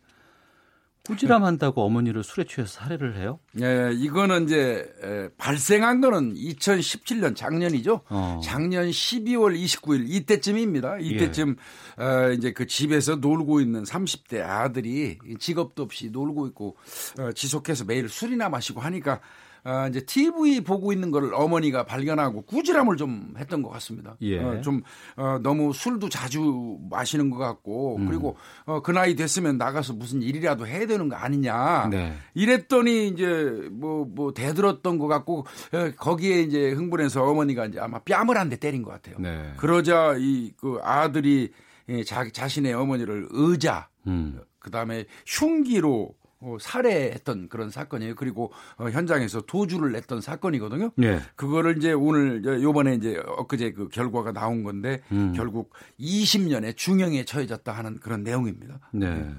꾸지람 한다고 어머니를 술에 취해서 살해를 해요? 예, 이거는 이제 에, 발생한 거는 2017년 작년이죠. 어. 작년 12월 29일 이때쯤입니다. 이때쯤 어, 이제 그 집에서 놀고 있는 30대 아들이 직업도 없이 놀고 있고 어, 지속해서 매일 술이나 마시고 하니까 아, 이제 TV 보고 있는 걸 어머니가 발견하고 꾸지람을 좀 했던 것 같습니다. 예. 어, 좀 어, 너무 술도 자주 마시는 것 같고 그리고 어, 그 나이 됐으면 나가서 무슨 일이라도 해야 되는 거 아니냐. 네. 이랬더니 이제 뭐뭐 대들었던 것 같고 어, 거기에 이제 흥분해서 어머니가 이제 아마 뺨을 한 대 때린 것 같아요. 네. 그러자 이 그 아들이 예, 자, 자신의 어머니를 의자 음. 그다음에 흉기로 어, 살해했던 그런 사건이에요. 그리고 어, 현장에서 도주를 냈던 사건이거든요. 예. 그거를 이제 오늘 저 요번에 이제 엊그제 그 결과가 나온 건데 음. 결국 20년의 중형에 처해졌다 하는 그런 내용입니다. 네.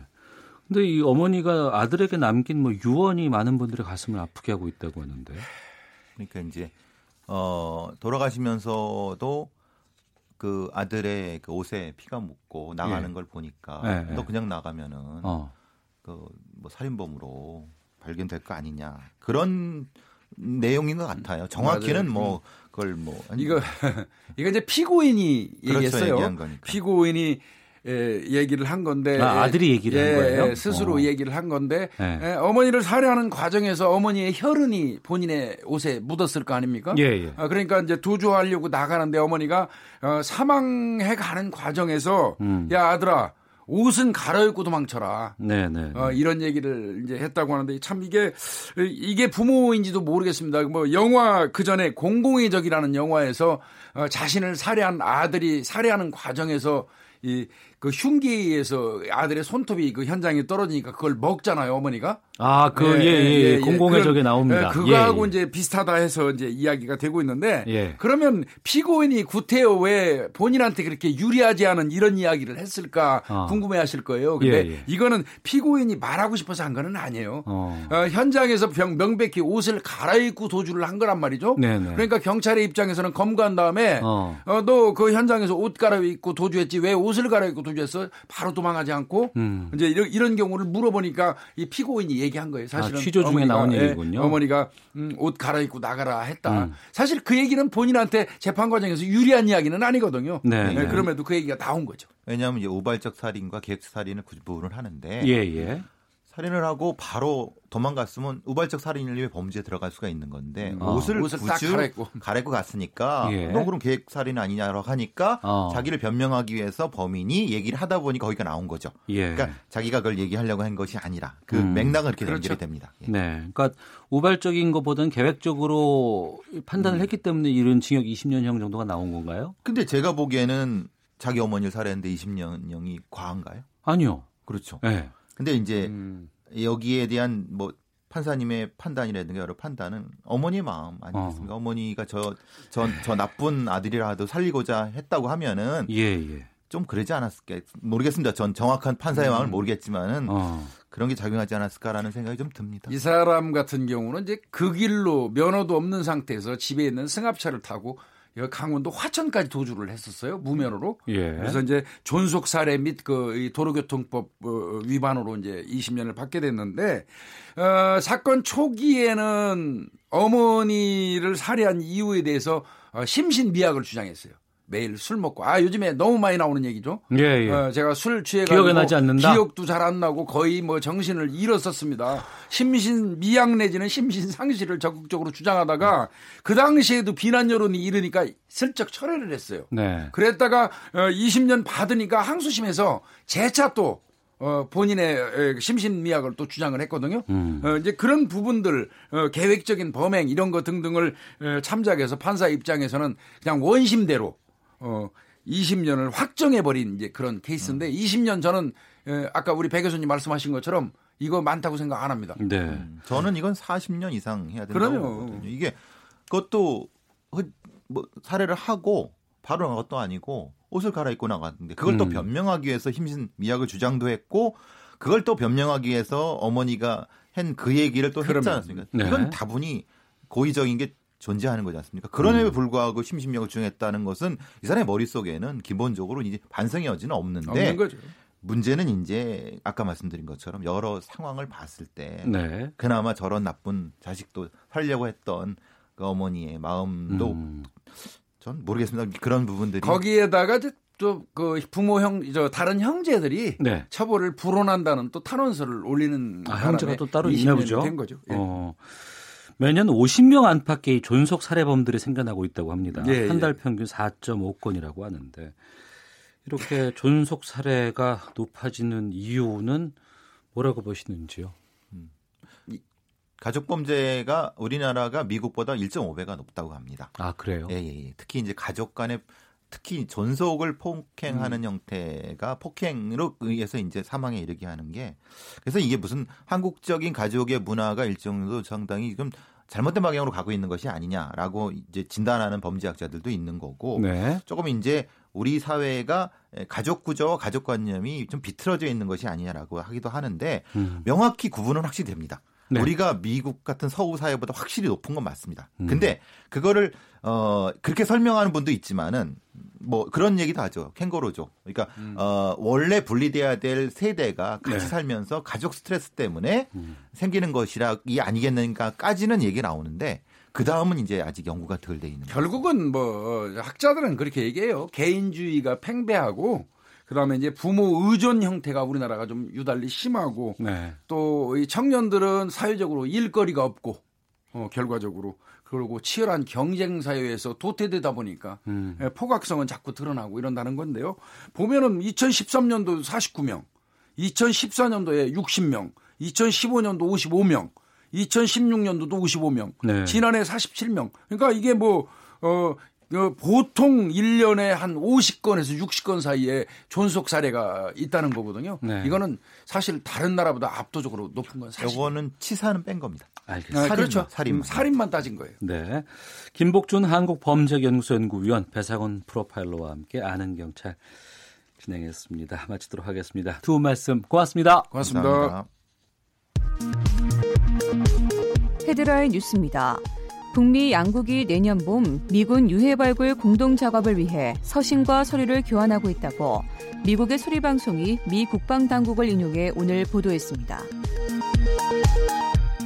근데 이 어머니가 아들에게 남긴 뭐 유언이 많은 분들의 가슴을 아프게 하고 있다고 하는데. 그러니까 이제 어 돌아가시면서도 그 아들의 그 옷에 피가 묻고 나가는 예. 걸 보니까 예, 너 예. 그냥 나가면은 어. 그뭐 살인범으로 발견될 거 아니냐 그런 내용인 것 같아요. 정확히는 맞아요. 뭐 그걸 뭐 이거 이거 이제 피고인이 그렇죠, 얘기했어요. 얘기한 거니까. 피고인이 에, 얘기를 한 건데 아, 아들이 얘기를 한 예, 거예요? 예, 스스로 어. 얘기를 한 건데 네. 에, 어머니를 살해하는 과정에서 어머니의 혈흔이 본인의 옷에 묻었을 거 아닙니까? 예, 예. 아, 그러니까 이제 도주하려고 나가는데 어머니가 어, 사망해 가는 과정에서 음. 야 아들아 옷은 갈아입고 도망쳐라. 네, 네. 어, 이런 얘기를 이제 했다고 하는데 참 이게 이게 부모인지도 모르겠습니다. 뭐 영화 그 전에 공공의 적이라는 영화에서 어, 자신을 살해한 아들이 살해하는 과정에서 이 그 흉기에서 아들의 손톱이 그 현장에 떨어지니까 그걸 먹잖아요 어머니가. 아, 그, 예, 예, 예. 공공의 적에 나옵니다. 예, 그거하고 예, 예. 이제 비슷하다 해서 이제 이야기가 되고 있는데 예. 그러면 피고인이 구태여 왜 본인한테 그렇게 유리하지 않은 이런 이야기를 했을까 어. 궁금해 하실 거예요. 근데 예, 예. 이거는 피고인이 말하고 싶어서 한 거는 아니에요. 어. 어, 현장에서 병, 명백히 옷을 갈아입고 도주를 한 거란 말이죠. 네네. 그러니까 경찰의 입장에서는 검거한 다음에 어. 어, 너그 현장에서 옷 갈아입고 도주했지 왜 옷을 갈아입고 도주했어? 바로 도망하지 않고 음. 이제 이런, 이런 경우를 물어보니까 이 피고인이 얘기한 거예요. 사실은 아, 취조 중에 어머니가, 나온 예, 얘기군요. 어머니가 음, 옷 갈아입고 나가라 했다. 음. 사실 그 얘기는 본인한테 재판 과정에서 유리한 이야기는 아니거든요. 네, 예, 네. 그럼에도 그 얘기가 나온 거죠. 왜냐하면 이제 우발적 살인과 계획적 살인을 구분을 하는데 예, 예. 살인을 하고 바로 도망갔으면 우발적 살인을 범죄에 들어갈 수가 있는 건데 음. 옷을, 옷을 딱 굳이 갈아입고. 갈아입고 갔으니까 예. 너 그럼 계획 살인 아니냐고 하니까 어. 자기를 변명하기 위해서 범인이 얘기를 하다 보니 거기가 나온 거죠. 예. 그러니까 자기가 그걸 얘기하려고 한 것이 아니라 그 음. 맥락은 그렇게 그렇죠. 연결이 됩니다. 예. 네. 그러니까 우발적인 것보다는 계획적으로 판단을 했기 때문에 이런 징역 20년형 정도가 나온 건가요? 근데 제가 보기에는 자기 어머니를 살해했는데 20년형이 과한가요? 아니요. 그렇죠. 네. 근데 이제 음. 여기에 대한 뭐 판사님의 판단이라든가 여러 판단은 어머니의 마음 아니겠습니까? 어. 머니가 저, 저, 저 나쁜 아들이라도 살리고자 했다고 하면은 예, 예. 좀 그러지 않았을까 모르겠습니다. 전 정확한 판사의 마음을 모르겠지만은 어. 그런 게 작용하지 않았을까라는 생각이 좀 듭니다. 이 사람 같은 경우는 이제 그 길로 면허도 없는 상태에서 집에 있는 승합차를 타고 강원도 화천까지 도주를 했었어요 무면허로. 예. 그래서 이제 존속 살해 및그 도로교통법 어, 위반으로 이제 20년을 받게 됐는데 어, 사건 초기에는 어머니를 살해한 이유에 대해서 어, 심신 미약을 주장했어요. 매일 술 먹고 아 요즘에 너무 많이 나오는 얘기죠. 예, 예. 어, 제가 술 취해가지고 기억이 나지 않는다? 기억도 잘 안 나고 거의 뭐 정신을 잃었었습니다. 심신 미약 내지는 심신 상실을 적극적으로 주장하다가 그 당시에도 비난 여론이 이르니까 슬쩍 철회를 했어요. 네. 그랬다가 어, 20년 받으니까 항소심에서 재차 또 어, 본인의 에, 심신미약을 또 주장을 했거든요. 음. 어, 이제 그런 부분들 어, 계획적인 범행 이런 거 등등을 에, 참작해서 판사 입장에서는 그냥 원심대로 어, 20년을 확정해 버린 이제 그런 케이스인데 20년 저는 에, 아까 우리 배 교수님 말씀하신 것처럼 이거 많다고 생각 안 합니다. 네. 음, 저는 이건 40년 이상 해야 된다고 그럼요. 보거든요. 이게 그것도 그뭐 살해를 하고 바로 나간 것도 아니고 옷을 갈아입고 나갔는데 그걸 또 음. 변명하기 위해서 힘신 미약을 주장도 했고 그걸 또 변명하기 위해서 어머니가 한 그 얘기를 또 했지 그러면, 않습니까? 네. 이건 다분히 고의적인 게 존재하는 거지 않습니까? 그럼에도 음. 불구하고 심신미약을 주장했다는 것은 이 사람의 머릿속에는 기본적으로 이제 반성의 여지는 없는데 없는. 문제는 이제 아까 말씀드린 것처럼 여러 상황을 봤을 때 네. 그나마 저런 나쁜 자식도 살려고 했던 그 어머니의 마음도 음. 전 모르겠습니다. 그런 부분들이 거기에다가 또그 부모 형, 저 다른 형제들이 네. 처벌을 불원한다는 또 탄원서를 올리는 아, 형제가 또 따로 20 있나 보죠. 된 거죠. 예. 어. 매년 50명 안팎의 존속 살해범들이 생겨나고 있다고 합니다. 예, 한달 예. 평균 4.5건이라고 하는데 이렇게 존속 살해가 높아지는 이유는 뭐라고 보시는지요? 가족 범죄가 우리나라가 미국보다 1.5배가 높다고 합니다. 아 그래요? 예, 예, 예. 특히 이제 가족 간의 특히 존속을 폭행하는 형태가 폭행으로 의해서 이제 사망에 이르게 하는 게 그래서 이게 무슨 한국적인 가족의 문화가 일정도 상당히 지금 잘못된 방향으로 가고 있는 것이 아니냐라고 이제 진단하는 범죄학자들도 있는 거고 네. 조금 이제 우리 사회가 가족 구조와 가족 관념이 좀 비틀어져 있는 것이 아니냐라고 하기도 하는데 음. 명확히 구분은 확실히 됩니다. 네. 우리가 미국 같은 서구 사회보다 확실히 높은 건 맞습니다. 음. 근데 그거를 어 그렇게 설명하는 분도 있지만은 뭐 그런 얘기도 하죠. 캥거루죠. 그러니까 어 원래 분리돼야 될 세대가 같이 음. 네. 살면서 가족 스트레스 때문에 음. 생기는 것이라 이 아니겠는가까지는 얘기 나오는데 그 다음은 이제 아직 연구가 덜 돼 있는. 결국은 뭐 학자들은 그렇게 얘기해요. 개인주의가 팽배하고 그다음에 이제 부모 의존 형태가 우리나라가 좀 유달리 심하고 네. 또이 청년들은 사회적으로 일거리가 없고 어, 결과적으로 그리고 치열한 경쟁 사회에서 도태되다 보니까 음. 예, 포각성은 자꾸 드러나고 이런다는 건데요. 보면은 2013년도 49명, 2014년도에 60명, 2015년도 55명, 2016년도도 55명, 네. 지난해 47명. 그러니까 이게 뭐, 어, 어, 보통 1년에 한 50건에서 60건 사이에 존속 사례가 있다는 거거든요. 네. 이거는 사실 다른 나라보다 압도적으로 높은 건 사실. 요거는 치사는 뺀 겁니다. 알겠습니다. 아, 살인만, 그렇죠. 살인만. 음, 살인만 따진 거예요. 네. 김복준 한국범죄연구소 연구위원 배상원 프로파일러와 함께 아는 경찰 진행했습니다. 마치도록 하겠습니다. 두 분 말씀 고맙습니다. 고맙습니다. 감사합니다. 헤드라인 뉴스입니다. 북미 양국이 내년 봄 미군 유해 발굴 공동 작업을 위해 서신과 서류를 교환하고 있다고 미국의 소리 방송이 미 국방 당국을 인용해 오늘 보도했습니다.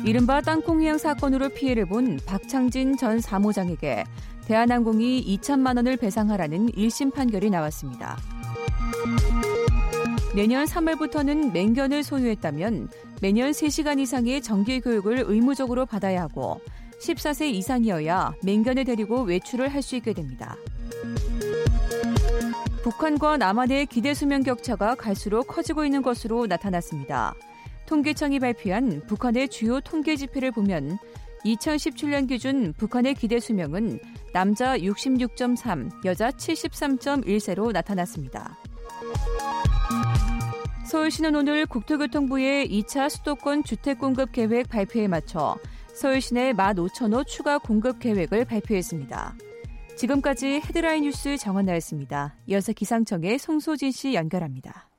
이른바 땅콩 해양 사건으로 피해를 본 박창진 전 사무장에게 대한항공이 2천만 원을 배상하라는 1심 판결이 나왔습니다. 내년 3월부터는 맹견을 소유했다면 매년 3시간 이상의 정기 교육을 의무적으로 받아야 하고 14세 이상이어야 맹견을 데리고 외출을 할 수 있게 됩니다. 북한과 남한의 기대 수명 격차가 갈수록 커지고 있는 것으로 나타났습니다. 통계청이 발표한 북한의 주요 통계 지표를 보면 2017년 기준 북한의 기대 수명은 남자 66.3, 여자 73.1세로 나타났습니다. 서울시는 오늘 국토교통부의 2차 수도권 주택 공급 계획 발표에 맞춰 서울시내 15,000호 추가 공급 계획을 발표했습니다. 지금까지 헤드라인 뉴스 정원나였습니다. 이어서 기상청의 송소진 씨 연결합니다.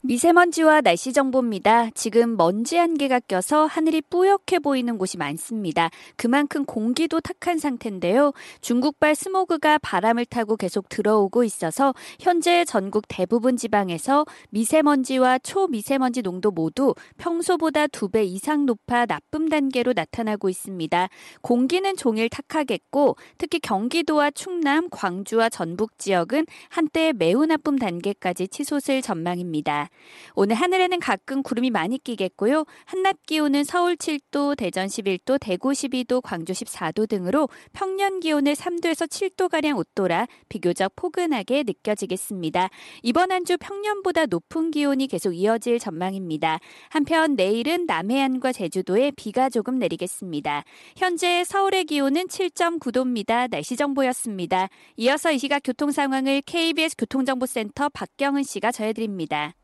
미세먼지와 날씨 정보입니다. 지금 먼지 안개가 껴서 하늘이 뿌옇게 보이는 곳이 많습니다. 그만큼 공기도 탁한 상태인데요. 중국발 스모그가 바람을 타고 계속 들어오고 있어서 현재 전국 대부분 지방에서 미세먼지와 초미세먼지 농도 모두 평소보다 두 배 이상 높아 나쁨 단계로 나타나고 있습니다. 공기는 종일 탁하겠고 특히 경기도와 충남, 광주와 전북 지역은 한때 매우 나쁨 단계까지 치솟을 전망입니다. 오늘 하늘에는 가끔 구름이 많이 끼겠고요. 한낮 기온은 서울 7도, 대전 11도, 대구 12도, 광주 14도 등으로 평년 기온을 3도에서 7도가량 웃돌아 비교적 포근하게 느껴지겠습니다. 이번 한 주 평년보다 높은 기온이 계속 이어질 전망입니다. 한편 내일은 남해안과 제주도에 비가 조금 내리겠습니다. 현재 서울의 기온은 7.9도입니다. 날씨 정보였습니다. 이어서 이 시각 교통 상황을 KBS 교통정보센터 박경은 씨가 전해드립니다.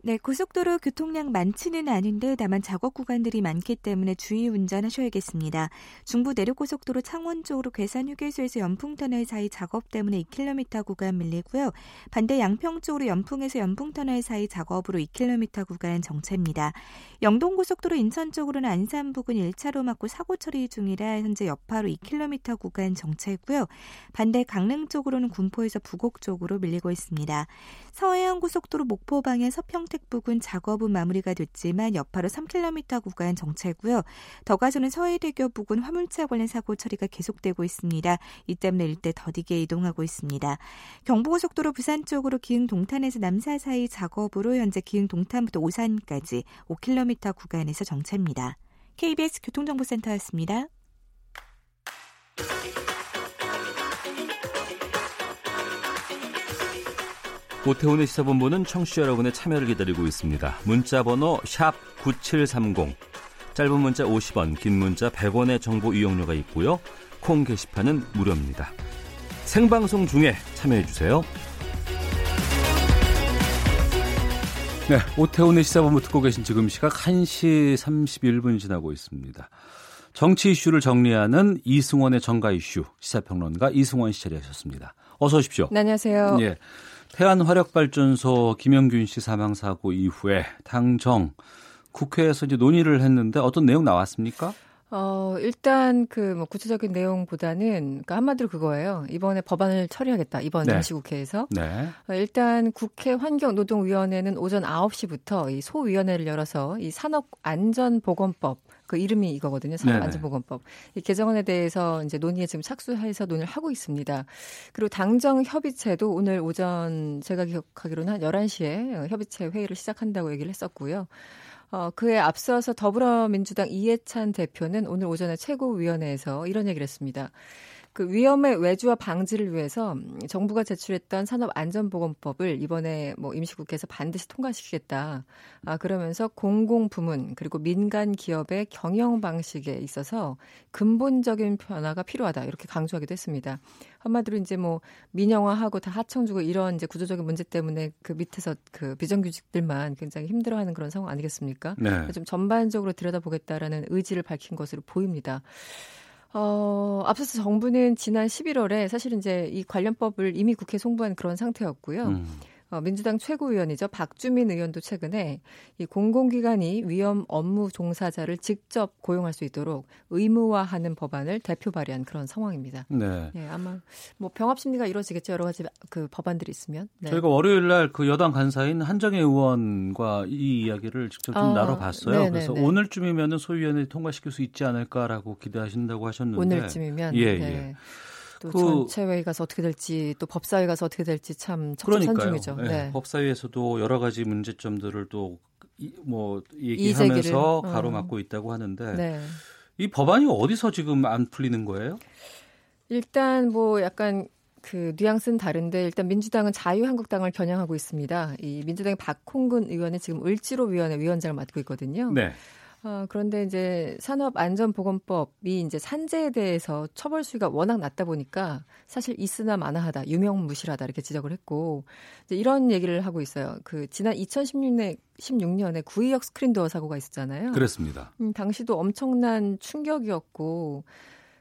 네, 고속도로 교통량 많지는 않은데 다만 작업 구간들이 많기 때문에 주의 운전하셔야겠습니다. 중부 내륙고속도로 창원 쪽으로 괴산 휴게소에서 연풍터널 사이 작업 때문에 2km 구간 밀리고요. 반대 양평 쪽으로 연풍에서 연풍터널 사이 작업으로 2km 구간 정체입니다. 영동고속도로 인천 쪽으로는 안산 부근 1차로 막고 사고 처리 중이라 현재 여파로 2km 구간 정체고요. 반대 강릉 쪽으로는 군포에서 부곡 쪽으로 밀리고 있습니다. 서해안 고속도로 목포 방향 서평 택 부근 작업은 마무리가 됐지만 여파로 3km 구간 정체고요. 더 가서는 서해대교 부근 화물차 관련 사고 처리가 계속되고 있습니다. 이 때문에 일대 더디게 이동하고 있습니다. 경부고속도로 부산 쪽으로 기흥 동탄에서 남사 사이 작업으로 현재 기흥 동탄부터 오산까지 5km 구간에서 정체입니다. KBS 교통정보센터였습니다. 오태훈의 시사본부는 청취자 여러분의 참여를 기다리고 있습니다. 문자 번호 9730. 짧은 문자 50원, 긴 문자 100원의 정보 이용료가 있고요. 콩 게시판은 무료입니다. 생방송 중에 참여해 주세요. 네, 오태훈의 시사본부 듣고 계신 지금 시각 1시 31분 지나고 있습니다. 정치 이슈를 정리하는 이승원의 정가 이슈 시사평론가 이승원 씨 자리하셨습니다. 어서 오십시오. 네, 안녕하세요. 예. 태안 화력발전소 김영균 씨 사망 사고 이후에 당정 국회에서 이제 논의를 했는데 어떤 내용 나왔습니까? 어, 일단 그 뭐 구체적인 내용보다는 그러니까 한마디로 그거예요. 이번에 법안을 처리하겠다. 이번 네. 임시국회에서. 네. 어, 일단 국회 환경노동위원회는 오전 9시부터 이 소위원회를 열어서 이 산업안전보건법 그 이름이 이거거든요. 산업안전보건법. 이 개정안에 대해서 이제 논의에 지금 착수해서 논의를 하고 있습니다. 그리고 당정 협의체도 오늘 오전 제가 기억하기로는 한 11시에 협의체 회의를 시작한다고 얘기를 했었고요. 어, 그에 앞서서 더불어민주당 이해찬 대표는 오늘 오전에 최고위원회에서 이런 얘기를 했습니다. 그 위험의 외주화 방지를 위해서 정부가 제출했던 산업안전보건법을 이번에 뭐 임시국회에서 반드시 통과시키겠다. 아, 그러면서 공공부문 그리고 민간 기업의 경영 방식에 있어서 근본적인 변화가 필요하다. 이렇게 강조하기도 했습니다. 한마디로 이제 뭐 민영화하고 다 하청주고 이런 이제 구조적인 문제 때문에 그 밑에서 그 비정규직들만 굉장히 힘들어하는 그런 상황 아니겠습니까? 네. 좀 전반적으로 들여다보겠다라는 의지를 밝힌 것으로 보입니다. 어, 앞서서 정부는 지난 11월에 사실 이제 이 관련법을 이미 국회에 송부한 그런 상태였고요. 음. 어, 민주당 최고위원이죠. 박주민 의원도 최근에 이 공공기관이 위험 업무 종사자를 직접 고용할 수 있도록 의무화하는 법안을 대표 발의한 그런 상황입니다. 네. 네, 아마 뭐 병합 심리가 이루어지겠죠. 여러 가지 그 법안들이 있으면. 네. 저희가 월요일 날 그 여당 간사인 한정혜 의원과 이 이야기를 직접 좀 아, 나눠봤어요. 네네네. 그래서 오늘쯤이면은 소위원회 통과시킬 수 있지 않을까라고 기대하신다고 하셨는데 오늘쯤이면 예, 네. 예. 또 그- 전체회의 가서 어떻게 될지 또 법사위 가서 어떻게 될지 참 그러니까요. 척척산중이죠. 예, 네. 법사위에서도 여러 가지 문제점들을 또 뭐 얘기하면서 어. 가로막고 있다고 하는데 네. 이 법안이 어디서 지금 안 풀리는 거예요? 일단 뭐 약간 그 뉘앙스는 다른데 일단 민주당은 자유한국당을 겨냥하고 있습니다. 이 민주당의 박홍근 의원은 지금 을지로 위원회 위원장을 맡고 있거든요. 네. 어, 그런데 이제 산업안전보건법이 이제 산재에 대해서 처벌 수위가 워낙 낮다 보니까 사실 있으나 마나하다, 유명무실하다 이렇게 지적을 했고 이제 이런 얘기를 하고 있어요. 그 지난 2016년에 16년에 구의역 스크린도어 사고가 있었잖아요. 그렇습니다. 음, 당시도 엄청난 충격이었고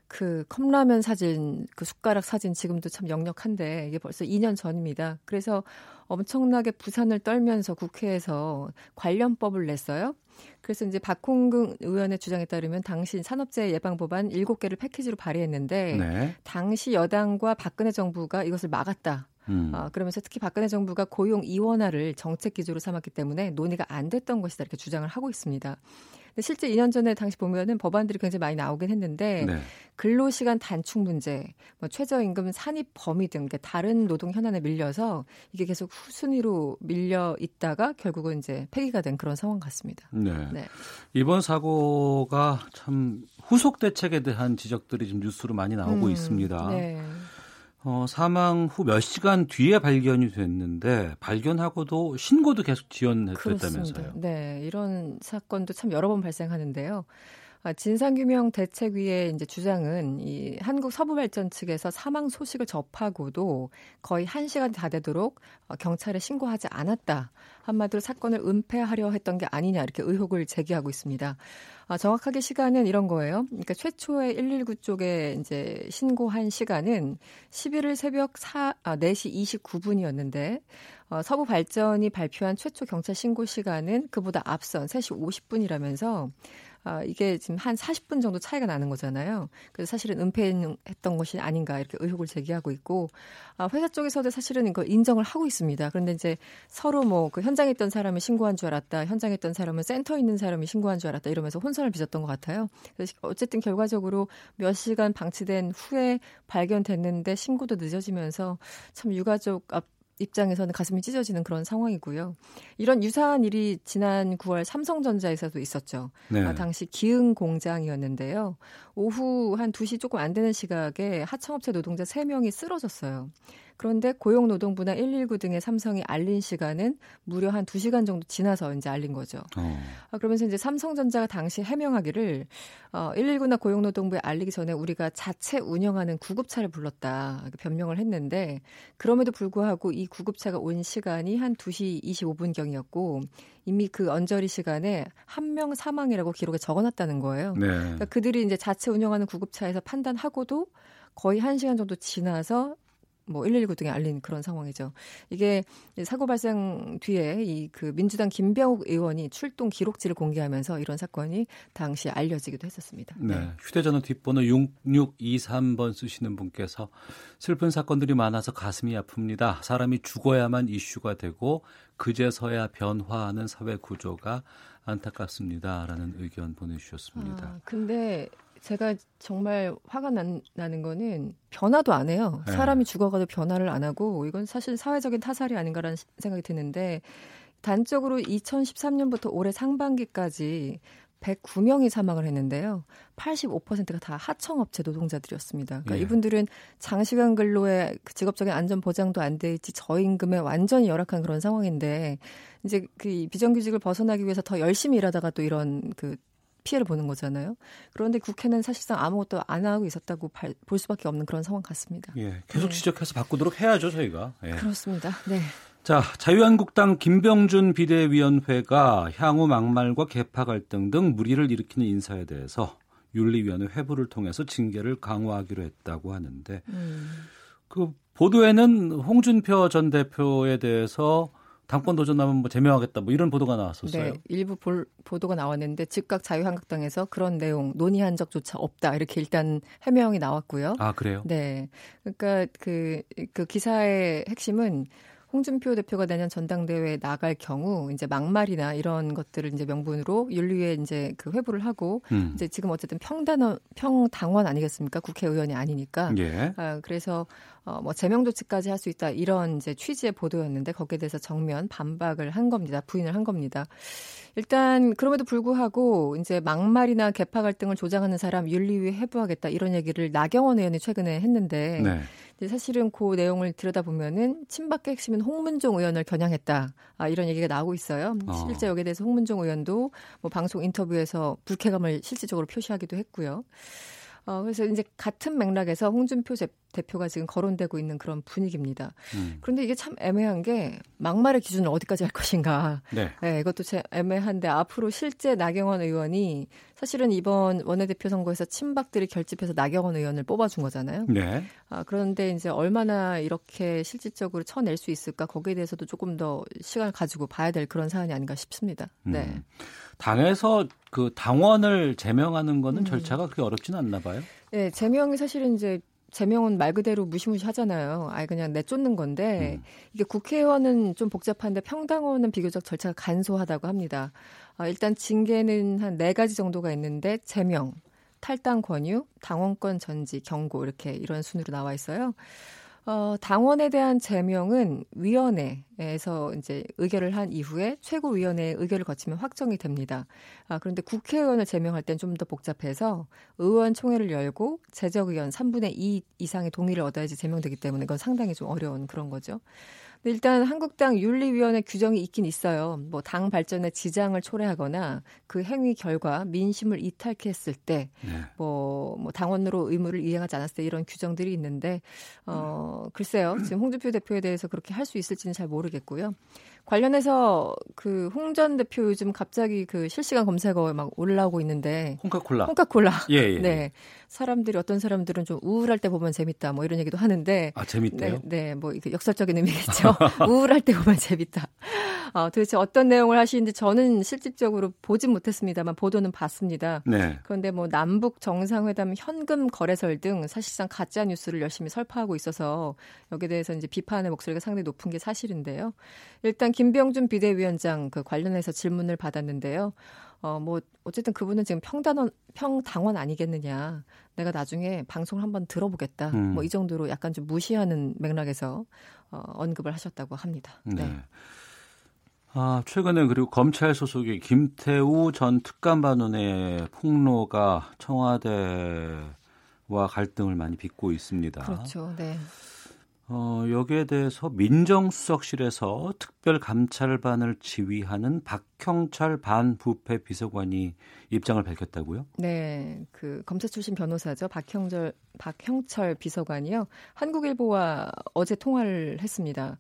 그 컵라면 사진, 그 숟가락 사진 지금도 참 역력한데 이게 벌써 2년 전입니다. 그래서 엄청나게 부산을 떨면서 국회에서 관련법을 냈어요. 그래서 이제 박홍근 의원의 주장에 따르면 당시 산업재해 예방 법안 7개를 패키지로 발의했는데 네. 당시 여당과 박근혜 정부가 이것을 막았다. 음. 어, 그러면서 특히 박근혜 정부가 고용 이원화를 정책 기조로 삼았기 때문에 논의가 안 됐던 것이다 이렇게 주장을 하고 있습니다. 실제 2년 전에 당시 보면은 법안들이 굉장히 많이 나오긴 했는데 네. 근로시간 단축 문제, 뭐 최저임금 산입 범위 등 다른 노동 현안에 밀려서 이게 계속 후순위로 밀려 있다가 결국은 이제 폐기가 된 그런 상황 같습니다. 네. 네. 이번 사고가 참 후속 대책에 대한 지적들이 지금 뉴스로 많이 나오고 음, 있습니다. 네. 어, 사망 후 몇 시간 뒤에 발견이 됐는데 발견하고도 신고도 계속 지연됐다면서요. 네, 이런 사건도 참 여러 번 발생하는데요. 아, 진상규명 대책위의 이제 주장은 이 한국 서부발전 측에서 사망 소식을 접하고도 거의 한 시간 다 되도록 어, 경찰에 신고하지 않았다. 한마디로 사건을 은폐하려 했던 게 아니냐 이렇게 의혹을 제기하고 있습니다. 아, 정확하게 시간은 이런 거예요. 그러니까 최초에 119 쪽에 이제 신고한 시간은 11일 새벽 4, 아, 4시 29분이었는데 어, 서부 발전이 발표한 최초 경찰 신고 시간은 그보다 앞선 3시 50분이라면서 아, 이게 지금 한 40분 정도 차이가 나는 거잖아요. 그래서 사실은 은폐했던 것이 아닌가 이렇게 의혹을 제기하고 있고 아, 회사 쪽에서도 사실은 이걸 인정을 하고 있습니다. 그런데 이제 서로 뭐 그 현장에 있던 사람이 신고한 줄 알았다, 현장에 있던 사람은 센터에 있는 사람이 신고한 줄 알았다 이러면서 혼선을 빚었던 것 같아요. 그래서 어쨌든 결과적으로 몇 시간 방치된 후에 발견됐는데 신고도 늦어지면서 참 유가족 앞 입장에서는 가슴이 찢어지는 그런 상황이고요. 이런 유사한 일이 지난 9월 삼성전자에서도 있었죠. 네. 아, 당시 기흥 공장이었는데요. 오후 한 2시 조금 안 되는 시각에 하청업체 노동자 3명이 쓰러졌어요. 그런데 고용노동부나 119 등의 삼성이 알린 시간은 무려 한 2시간 정도 지나서 이제 알린 거죠. 어. 아, 그러면서 이제 삼성전자가 당시 해명하기를 어, 119나 고용노동부에 알리기 전에 우리가 자체 운영하는 구급차를 불렀다 변명을 했는데 그럼에도 불구하고 이 구급차가 온 시간이 한 2시 25분경이었고 이미 그 언저리 시간에 한 명 사망이라고 기록에 적어놨다는 거예요. 네. 그러니까 그들이 이제 자체 운영하는 구급차에서 판단하고도 거의 한 시간 정도 지나서 뭐 119 등에 알린 그런 상황이죠. 이게 사고 발생 뒤에 이 그 민주당 김병욱 의원이 출동 기록지를 공개하면서 이런 사건이 당시 알려지기도 했었습니다. 네. 휴대전화 뒷번호 6623번 쓰시는 분께서 슬픈 사건들이 많아서 가슴이 아픕니다. 사람이 죽어야만 이슈가 되고 그제서야 변화하는 사회 구조가 안타깝습니다라는 의견 보내주셨습니다. 아, 근데 제가 정말 화가 난, 나는 거는 변화도 안 해요. 네. 사람이 죽어가도 변화를 안 하고 이건 사실 사회적인 타살이 아닌가라는 시- 생각이 드는데 단적으로 2013년부터 올해 상반기까지 109명이 사망을 했는데요. 85%가 다 하청업체 노동자들이었습니다. 그러니까 예. 이분들은 장시간 근로에 그 직업적인 안전 보장도 안 돼 있지 저임금에 완전히 열악한 그런 상황인데 이제 그이 비정규직을 벗어나기 위해서 더 열심히 일하다가 또 이런 그 피해를 보는 거잖아요. 그런데 국회는 사실상 아무것도 안 하고 있었다고 발- 볼 수밖에 없는 그런 상황 같습니다. 예, 계속 네. 지적해서 바꾸도록 해야죠 저희가. 예. 그렇습니다. 네. 자, 자유한국당 김병준 비대위원회가 향후 막말과 개파 갈등 등 무리를 일으키는 인사에 대해서 윤리위원회 회부를 통해서 징계를 강화하기로 했다고 하는데 음. 그 보도에는 홍준표 전 대표에 대해서 당권 도전하면 뭐 제명하겠다 뭐 이런 보도가 나왔었어요. 네, 일부 볼, 보도가 나왔는데 즉각 자유한국당에서 그런 내용 논의한 적조차 없다 이렇게 일단 해명이 나왔고요. 아 그래요? 네, 그러니까 그, 그 기사의 핵심은 홍준표 대표가 내년 전당대회에 나갈 경우 이제 막말이나 이런 것들을 이제 명분으로 윤리위에 이제 그 회부를 하고 음. 이제 지금 어쨌든 평단원 평당원 아니겠습니까? 국회의원이 아니니까. 예. 아, 그래서 어, 뭐 제명 조치까지 할 수 있다 이런 이제 취지의 보도였는데 거기에 대해서 정면 반박을 한 겁니다. 부인을 한 겁니다. 일단 그럼에도 불구하고 이제 막말이나 개파 갈등을 조장하는 사람 윤리위에 해부하겠다 이런 얘기를 나경원 의원이 최근에 했는데 네. 이제 사실은 그 내용을 들여다보면은 친박계 핵심인 홍문종 의원을 겨냥했다. 아, 이런 얘기가 나오고 있어요. 어. 실제 여기에 대해서 홍문종 의원도 뭐 방송 인터뷰에서 불쾌감을 실질적으로 표시하기도 했고요. 어, 그래서 이제 같은 맥락에서 홍준표 제- 대표가 지금 거론되고 있는 그런 분위기입니다. 음. 그런데 이게 참 애매한 게 막말의 기준을 어디까지 할 것인가. 네. 네, 이것도 참 애매한데 앞으로 실제 나경원 의원이 사실은 이번 원내대표 선거에서 친박들이 결집해서 나경원 의원을 뽑아준 거잖아요. 네. 아, 그런데 이제 얼마나 이렇게 실질적으로 쳐낼 수 있을까 거기에 대해서도 조금 더 시간을 가지고 봐야 될 그런 사안이 아닌가 싶습니다. 네. 음. 당에서 그 당원을 제명하는 거는 음. 절차가 그렇게 어렵지는 않나 봐요. 네, 제명이 사실은 이제 제명은 말 그대로 무시무시하잖아요. 아예 그냥 내쫓는 건데 이게 국회의원은 좀 복잡한데 평당원은 비교적 절차가 간소하다고 합니다. 아, 일단 징계는 한 네 가지 정도가 있는데 제명, 탈당 권유, 당원권 전지, 경고 이렇게 이런 순으로 나와 있어요. 어, 당원에 대한 제명은 위원회에서 이제 의결을 한 이후에 최고위원회의 의결을 거치면 확정이 됩니다. 아, 그런데 국회의원을 제명할 땐 좀 더 복잡해서 의원총회를 열고 재적 의원 3분의 2 이상의 동의를 얻어야지 제명되기 때문에 이건 상당히 좀 어려운 그런 거죠. 일단 한국당 윤리위원회 규정이 있긴 있어요. 뭐 당 발전에 지장을 초래하거나 그 행위 결과 민심을 이탈케 했을 때, 네. 뭐, 뭐 당원으로 의무를 이행하지 않았을 때 이런 규정들이 있는데, 어, 글쎄요. 지금 홍준표 대표에 대해서 그렇게 할 수 있을지는 잘 모르겠고요. 관련해서 그 홍 전 대표 요즘 갑자기 그 실시간 검색어에 막 올라오고 있는데 홍카콜라. 홍카콜라. 예, 예. 네. 사람들이 어떤 사람들은 좀 우울할 때 보면 재밌다 뭐 이런 얘기도 하는데 아, 재밌대요? 네, 네. 뭐 이게 역설적인 의미겠죠. 우울할 때 보면 재밌다. 어, 도대체 어떤 내용을 하시는지 저는 실질적으로 보진 못했습니다만 보도는 봤습니다. 네. 그런데 뭐 남북 정상회담 현금 거래설 등 사실상 가짜 뉴스를 열심히 설파하고 있어서 여기에 대해서 이제 비판의 목소리가 상당히 높은 게 사실인데요. 일단 김병준 비대위원장 그 관련해서 질문을 받았는데요. 어, 뭐, 어쨌든 그분은 지금 평단원, 평당원 아니겠느냐. 내가 나중에 방송을 한번 들어보겠다. 음. 뭐 이 정도로 약간 좀 무시하는 맥락에서 어, 언급을 하셨다고 합니다. 네. 아, 최근에 그리고 검찰 소속의 김태우 전 특감반원의 폭로가 청와대와 갈등을 많이 빚고 있습니다. 그렇죠. 네. 어, 여기에 대해서 민정수석실에서 특별 감찰반을 지휘하는 박형철 반부패 비서관이 입장을 밝혔다고요? 네, 그 검사 출신 변호사죠. 박형철 박형철 비서관이요. 한국일보와 어제 통화를 했습니다.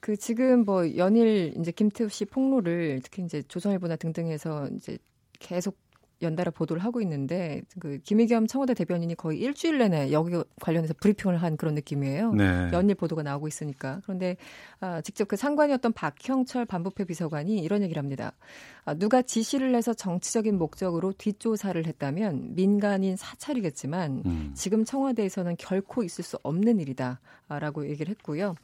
그 지금 뭐 연일 이제 김태우 씨 폭로를 특히 이제 조선일보나 등등에서 이제 계속 연달아 보도를 하고 있는데 그 김의겸 청와대 대변인이 거의 일주일 내내 여기 관련해서 브리핑을 한 그런 느낌이에요. 네. 연일 보도가 나오고 있으니까. 그런데 아, 직접 그 상관이었던 박형철 반부패 비서관이 이런 얘기를 합니다. 아, 누가 지시를 해서 정치적인 목적으로 뒷조사를 했다면 민간인 사찰이겠지만 음. 지금 청와대에서는 결코 있을 수 없는 일이다라고 얘기를 했고요.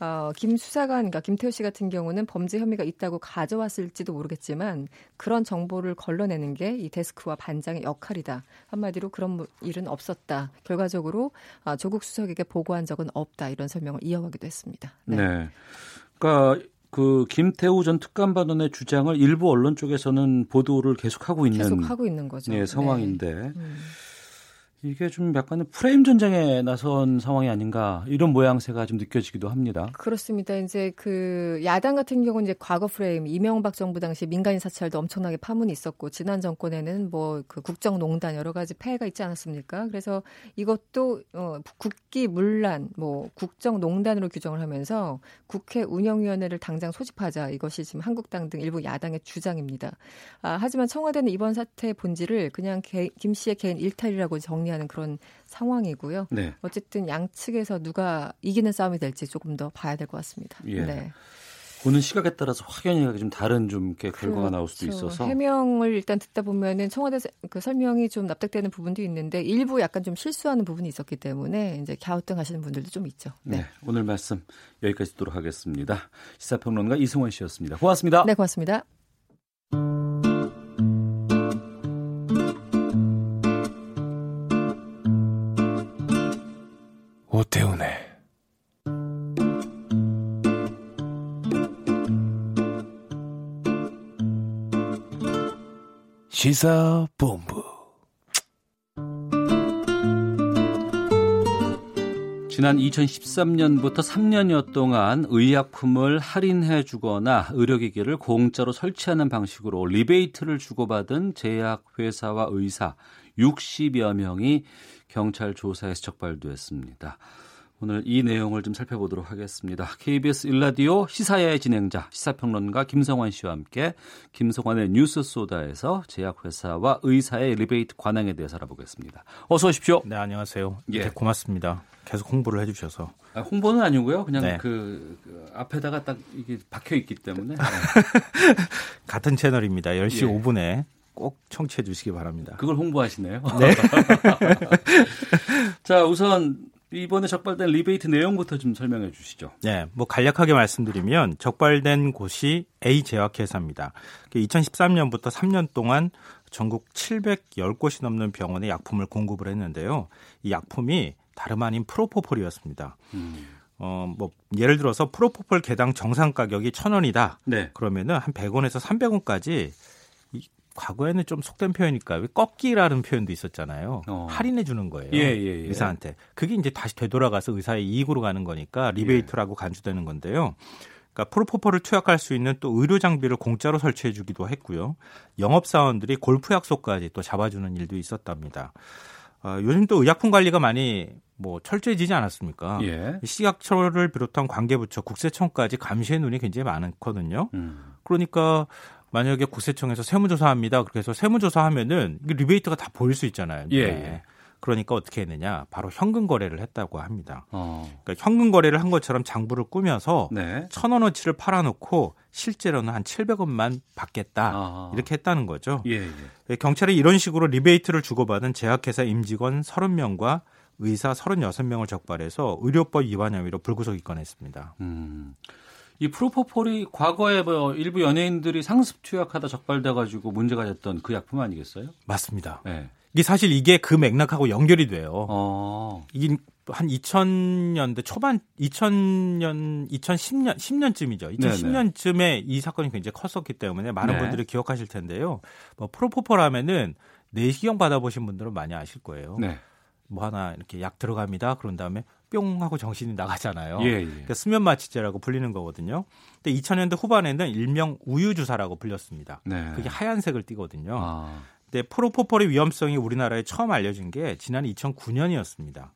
어, 김 수사관, 그러니까 김태호 씨 같은 경우는 범죄 혐의가 있다고 가져왔을지도 모르겠지만 그런 정보를 걸러내는 게 이 데스크와 반장의 역할이다. 한마디로 그런 일은 없었다. 결과적으로 아, 조국 수석에게 보고한 적은 없다. 이런 설명을 이어가기도 했습니다. 네. 네. 그러니까 그 김태우 전 특감반원의 주장을 일부 언론 쪽에서는 보도를 계속하고 있는 계속하고 있는 거죠. 네, 상황인데. 네. 음. 이게 좀 약간의 프레임 전쟁에 나선 상황이 아닌가 이런 모양새가 좀 느껴지기도 합니다. 그렇습니다. 이제 그 야당 같은 경우는 이제 과거 프레임 이명박 정부 당시 민간인 사찰도 엄청나게 파문이 있었고 지난 정권에는 뭐 그 국정농단 여러 가지 폐해가 있지 않았습니까? 그래서 이것도 어 국기 문란 뭐 국정농단으로 규정을 하면서 국회 운영위원회를 당장 소집하자 이것이 지금 한국당 등 일부 야당의 주장입니다. 아, 하지만 청와대는 이번 사태의 본질을 그냥 개, 김 씨의 개인 일탈이라고 정리 하는 그런 상황이고요. 네. 어쨌든 양측에서 누가 이기는 싸움이 될지 조금 더 봐야 될 것 같습니다. 예. 네. 보는 시각에 따라서 확연히 좀 다른 좀 이렇게 결과가 나올 수도 그렇죠. 있어서 해명을 일단 듣다 보면은 청와대 그 설명이 좀 납득되는 부분도 있는데 일부 약간 좀 실수하는 부분이 있었기 때문에 이제 갸우뚱하시는 분들도 좀 있죠. 네. 네. 오늘 말씀 여기까지 듣도록 하겠습니다. 시사평론가 이승원 씨였습니다. 고맙습니다. 네, 고맙습니다. 오태훈의 시사본부. 지난 2013년부터 3년여 동안 의약품을 할인해 주거나 의료기기를 공짜로 설치하는 방식으로 리베이트를 주고받은 제약회사와 의사 60여 명이 경찰 조사에서 적발됐습니다. 오늘 이 내용을 좀 살펴보도록 하겠습니다. KBS 일라디오 시사야의 진행자 시사평론가 김성환 씨와 함께 김성환의 뉴스 소다에서 제약회사와 의사의 리베이트 관행에 대해서 알아보겠습니다. 어서 오십시오. 네, 안녕하세요. 예. 네, 고맙습니다. 계속 홍보를 해주셔서. 아, 홍보는 아니고요. 그냥 네. 그, 그, 앞에다가 딱 이게 박혀 있기 때문에. 같은 채널입니다. 10시 예. 5분에 꼭 청취해 주시기 바랍니다. 그걸 홍보하시네요. 네. 자, 우선 이번에 적발된 리베이트 내용부터 좀 설명해 주시죠. 네, 뭐 간략하게 말씀드리면 적발된 곳이 A 제약회사입니다. 2013년부터 그 3년 동안 전국 710곳이 넘는 병원에 약품을 공급을 했는데요. 이 약품이 다름 아닌 프로포폴이었습니다. 음. 어, 뭐, 예를 들어서 프로포폴 개당 정상 가격이 1000원이다. 네. 그러면은 한 100원에서 300원까지 과거에는 좀 속된? 왜 꺾기라는 표현도 있었잖아요. 어. 할인해 주는 거예요. 예, 예, 예. 의사한테. 그게 이제 다시 되돌아가서 의사의 이익으로 가는 거니까 리베이트라고 예. 간주되는 건데요. 그러니까 프로포폴을 투약할 수 있는 또 의료 장비를 공짜로 설치해 주기도 했고요. 영업 사원들이 골프 약속까지 또 잡아주는 일도 있었답니다. 어, 요즘 또 의약품 관리가 많이 뭐 철저해지지 않았습니까? 예. 시각처를 비롯한 관계부처, 국세청까지 감시의 눈이 굉장히 많거든요. 음. 그러니까 만약에 국세청에서 세무조사합니다. 그렇게 해서 세무조사하면은 리베이트가 다 보일 수 있잖아요. 예. 네. 그러니까 어떻게 했느냐? 바로 현금 거래를 했다고 합니다. 어. 그러니까 현금 거래를 한 것처럼 장부를 꾸며서 네. 천 원어치를 팔아놓고 실제로는 한 700원만 받겠다 아. 이렇게 했다는 거죠. 예, 예. 예, 경찰이 이런 식으로 리베이트를 주고받은 제약회사 임직원 30명과 의사 36명을 적발해서 의료법 위반 혐의로 불구속 입건했습니다. 음. 이 프로포폴이 과거에 뭐 일부 연예인들이 상습 투약하다 적발돼가지고 문제가 됐던 그 약품 아니겠어요? 맞습니다. 네. 이게 사실 이게 그 맥락하고 연결이 돼요. 어. 이게 한 2000년대 초반 2000년 2010년 10년쯤이죠. 2010년쯤에 이 사건이 굉장히 컸었기 때문에 많은 네. 분들이 기억하실 텐데요. 뭐 프로포폴 하면은 내시경 받아보신 분들은 많이 아실 거예요. 네. 뭐 하나 이렇게 약 들어갑니다. 그런 다음에 뿅 하고 정신이 나가잖아요. 예, 예. 그러니까 수면 마취제라고 불리는 거거든요. 근데 2000년대 후반에는 일명 우유 주사라고 불렸습니다. 네. 그게 하얀색을 띠거든요. 아. 근데 프로포폴의 위험성이 우리나라에 처음 알려진 게 지난 2009년이었습니다.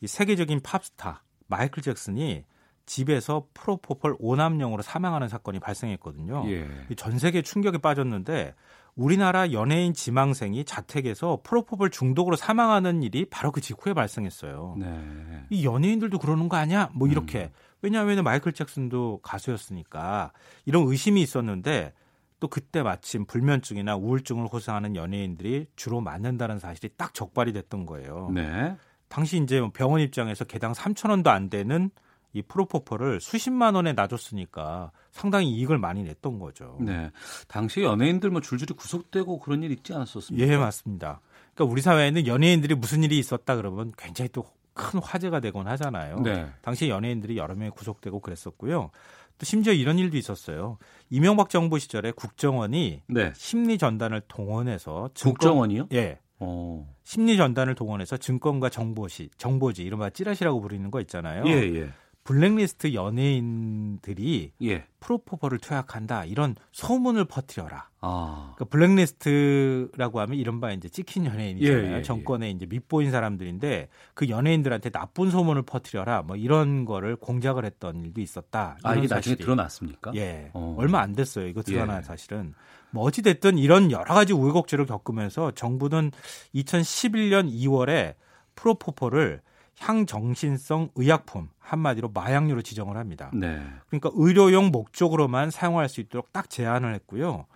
이 세계적인 팝스타 마이클 잭슨이 집에서 프로포폴 오남용으로 사망하는 사건이 발생했거든요. 예. 이전 세계 충격에 빠졌는데 우리나라 연예인 지망생이 자택에서 프로포폴 중독으로 사망하는 일이 바로 그 직후에 발생했어요. 네. 음. 이 연예인들도 그러는 거 아니야? 뭐 이렇게. 왜냐하면 마이클 잭슨도 가수였으니까 이런 의심이 있었는데 또 그때 마침 불면증이나 우울증을 호소하는 연예인들이 주로 맞는다는 사실이 딱 적발이 됐던 거예요. 네. 당시 이제 병원 입장에서 개당 3천 원도 안 되는 이 프로포폴을 수십만 원에 놔줬으니까 상당히 이익을 많이 냈던 거죠. 네. 당시 연예인들 뭐 줄줄이 구속되고 그런 일 있지 않았었습니까? 예, 맞습니다. 그러니까 우리 사회에는 연예인들이 무슨 일이 있었다 그러면 굉장히 또 큰 화제가 되곤 하잖아요. 네. 당시 연예인들이 여러 명이 구속되고 그랬었고요. 또 심지어 이런 일도 있었어요. 이명박 정부 시절에 국정원이 네. 심리 전단을 동원해서 증권- 국정원이요? 예. 어. 심리 전단을 동원해서 증권과 정보시, 정보지 이른바 찌라시라고 부르는 거 있잖아요. 예, 예. 블랙리스트 연예인들이 예. 프로포폴을 투약한다 이런 소문을 퍼뜨려라. 아. 그러니까 블랙리스트라고 하면 이른바 이제 찍힌 연예인이잖아요. 예, 예, 예. 정권에 이제 밑보인 사람들인데 그 연예인들한테 나쁜 소문을 퍼뜨려라. 뭐 이런 거를 공작을 했던 일도 있었다. 아, 이게 나중에 사실이. 드러났습니까? 예. 어. 얼마 안 됐어요. 이거 드러난 예. 사실은. 뭐 어찌 됐든 이런 여러 가지 우여곡절을 겪으면서 정부는 2011년 2월에 프로포폴을 향정신성 의약품 한마디로 마약류로 지정을 합니다. 네. 그러니까 의료용 목적으로만 사용할 수 있도록 딱 제한을 했고요.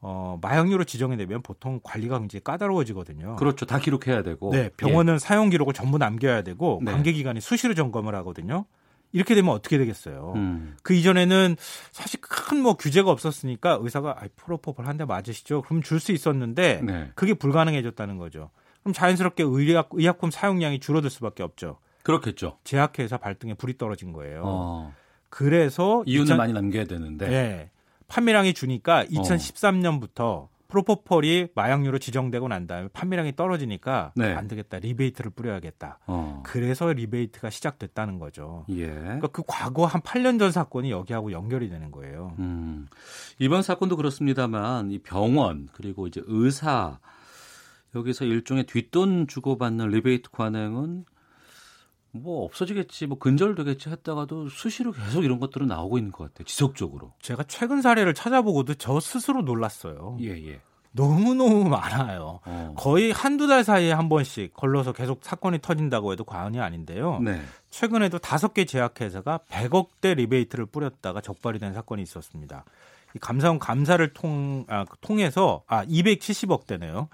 어, 마약류로 지정이 되면 보통 관리가 굉장히 까다로워지거든요. 그렇죠. 다 기록해야 되고. 네, 병원은 사용 기록을 전부 남겨야 되고 네. 관계 기관이 수시로 점검을 하거든요. 이렇게 되면 어떻게 되겠어요? 음. 그 이전에는 사실 큰 뭐 규제가 없었으니까 의사가 아, 프로포폴 한 대 맞으시죠. 그럼 줄 수 있었는데 네. 그게 불가능해졌다는 거죠. 그럼 자연스럽게 의약, 의약품 사용량이 줄어들 수밖에 없죠. 그렇겠죠. 제약회사 발등에 불이 떨어진 거예요. 어. 그래서 이유는 2000 많이 남겨야 되는데. 네. 판매량이 주니까 2013년부터 프로포폴이 마약류로 지정되고 난 다음에 판매량이 떨어지니까 네. 안 되겠다. 리베이트를 뿌려야겠다. 어. 그래서 리베이트가 시작됐다는 거죠. 예. 그러니까 그 과거 한 8년 전 사건이 여기하고 연결이 되는 거예요. 음. 이번 사건도 그렇습니다만 이 병원 그리고 이제 의사 여기서 일종의 뒷돈 주고받는 리베이트 관행은 뭐 없어지겠지, 뭐 근절되겠지 했다가도 수시로 계속 이런 것들은 나오고 있는 것 같아요. 지속적으로. 제가 최근 사례를 찾아보고도 저 스스로 놀랐어요. 예, 예. 너무너무 많아요. 어. 거의 한두 달 사이에 한 번씩 걸러서 계속 사건이 터진다고 해도 과언이 아닌데요. 네. 최근에도 다섯 개 제약회사가 100억대 리베이트를 뿌렸다가 적발이 된 사건이 있었습니다. 이 감사원 감사를 통, 아, 통해서, 아, 270억 대네요.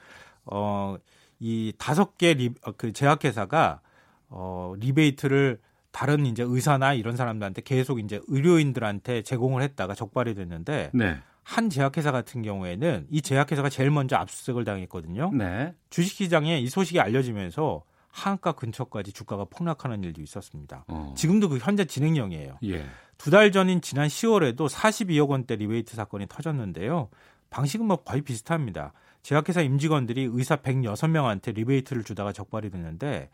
어, 이 다섯 개 리, 어, 그 제약회사가, 어, 리베이트를 다른 이제 의사나 이런 사람들한테 계속 이제 의료인들한테 제공을 했다가 적발이 됐는데, 네. 한 제약회사 같은 경우에는 이 제약회사가 제일 먼저 압수수색을 당했거든요. 네. 주식시장에 이 소식이 알려지면서 하한가 근처까지 주가가 폭락하는 일도 있었습니다. 어. 지금도 그 현재 진행형이에요. 예. 두달 전인 지난 10월에도 42억 원대 리베이트 사건이 터졌는데요. 방식은 뭐 거의 비슷합니다. 제약회사 임직원들이 의사 106명한테 리베이트를 주다가 적발이 됐는데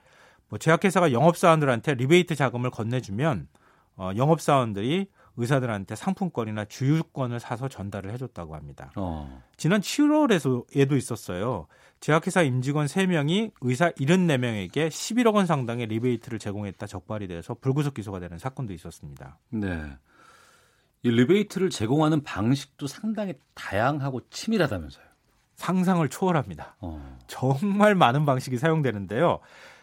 뭐 제약회사가 영업사원들한테 리베이트 자금을 건네주면 어, 영업사원들이 의사들한테 상품권이나 주유권을 사서 전달을 해줬다고 합니다. 어. 지난 7월에 사례도 있었어요. 제약회사 임직원 3명이 의사 74명에게 11억 원 상당의 리베이트를 제공했다 적발이 돼서 불구속 기소가 되는 사건도 있었습니다. 네. 이 리베이트를 제공하는 방식도 상당히 다양하고 치밀하다면서요. 상상을 초월합니다. 어. 정말 많은 방식이 사용되는데요.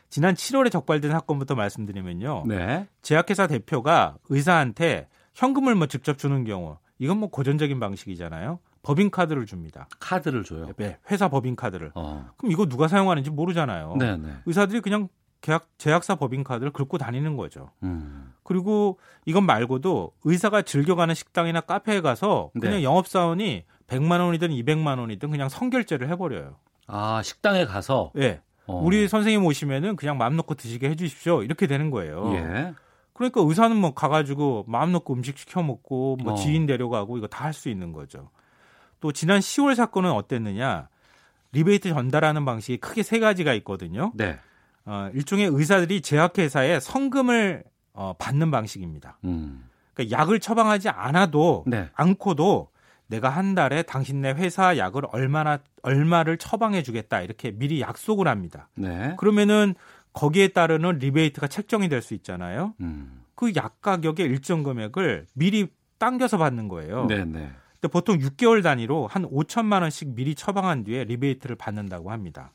지난 7월에 적발된 사건부터 말씀드리면요. 네. 제약회사 대표가 의사한테 현금을 뭐 직접 주는 경우 이건 뭐 고전적인 방식이잖아요. 법인카드를 줍니다. 카드를 줘요. 네, 회사 법인카드를. 어. 그럼 이거 누가 사용하는지 모르잖아요. 네, 네. 의사들이 그냥 계약, 제약사 법인카드를 긁고 다니는 거죠. 음. 그리고 이건 말고도 의사가 즐겨가는 식당이나 카페에 가서 그냥 네. 영업사원이 100만 원이든 200만 원이든 그냥 선결제를 해버려요. 아, 식당에 가서 예. 어. 우리 선생님 오시면은 그냥 마음 놓고 드시게 해주십시오. 이렇게 되는 거예요. 예. 그러니까 의사는 뭐 가가지고 마음 놓고 음식 시켜 먹고 뭐 어. 지인 데려가고 이거 다 할 수 있는 거죠. 또 지난 10월 사건은 어땠느냐? 리베이트 전달하는 방식이 크게 세 가지가 있거든요. 네. 어, 일종의 의사들이 제약회사에 선금을 어, 받는 방식입니다. 음. 그러니까 약을 처방하지 않아도 네. 않고도 내가 한 달에 당신네 회사 약을 얼마나 얼마를 처방해 주겠다 이렇게 미리 약속을 합니다. 네. 그러면은 거기에 따르는 리베이트가 책정이 될 수 있잖아요. 음. 그 약 가격의 일정 금액을 미리 당겨서 받는 거예요. 네, 네. 근데 보통 6개월 단위로 한 5천만 원씩 미리 처방한 뒤에 리베이트를 받는다고 합니다.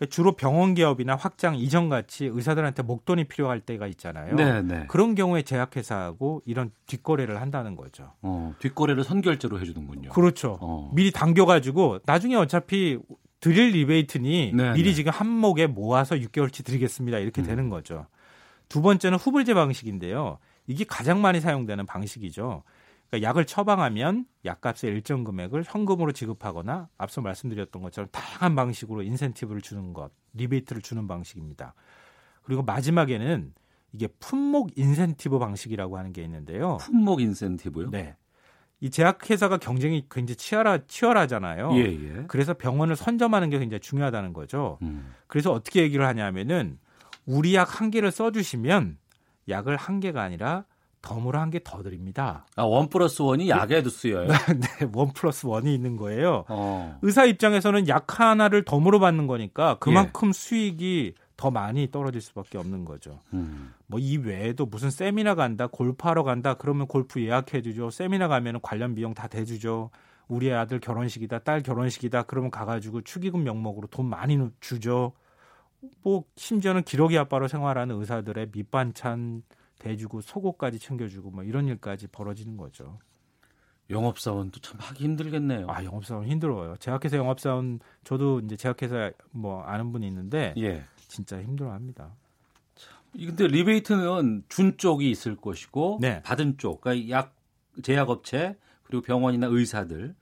그러니까 주로 병원 개업이나 확장 이전 같이 의사들한테 목돈이 필요할 때가 있잖아요. 네, 네. 그런 경우에 제약회사하고 이런 뒷거래를 한다는 거죠. 어, 뒷거래를 선결제로 해주는군요. 그렇죠. 어. 미리 당겨가지고 나중에 어차피 드릴 리베이트니 네, 미리 네. 지금 한목에 모아서 6개월치 드리겠습니다. 이렇게 음. 되는 거죠. 두 번째는 후불제 방식인데요. 이게 가장 많이 사용되는 방식이죠. 그러니까 약을 처방하면 약값의 일정 금액을 현금으로 지급하거나 앞서 말씀드렸던 것처럼 다양한 방식으로 인센티브를 주는 것, 리베이트를 주는 방식입니다. 그리고 마지막에는 이게 품목 인센티브 방식이라고 하는 게 있는데요. 품목 인센티브요? 네. 이 제약회사가 경쟁이 굉장히 치열하, 치열하잖아요. 예, 예. 그래서 병원을 선점하는 게 굉장히 중요하다는 거죠. 음. 그래서 어떻게 얘기를 하냐면은 우리 약 한 개를 써주시면 약을 한 개가 아니라 덤으로 한 개 더 드립니다. 아, 원 플러스 원이 약에도 쓰여요. 네, 원 플러스 원이 있는 거예요. 어. 의사 입장에서는 약 하나를 덤으로 받는 거니까 예. 그만큼 수익이 더 많이 떨어질 수밖에 없는 거죠. 음. 뭐 이 외에도 무슨 세미나 간다, 골프하러 간다, 그러면 골프 예약해주죠. 세미나 가면 관련 비용 다 대주죠. 우리 아들 결혼식이다, 딸 결혼식이다, 그러면 가가지고 축의금 명목으로 돈 많이 주죠. 뭐 심지어는 기러기 아빠로 생활하는 의사들의 밑반찬 대주고 속옷까지 챙겨주고 뭐 이런 일까지 벌어지는 거죠. 영업사원도 참 하기 힘들겠네요. 아 영업사원 힘들어요. 제약회사 영업사원 저도 이제 제약회사 뭐 아는 분이 있는데 예. 진짜 힘들어합니다. 이 근데 리베이트는 준 쪽이 있을 것이고 네. 받은 쪽, 그러니까 약 제약업체 그리고 병원이나 의사들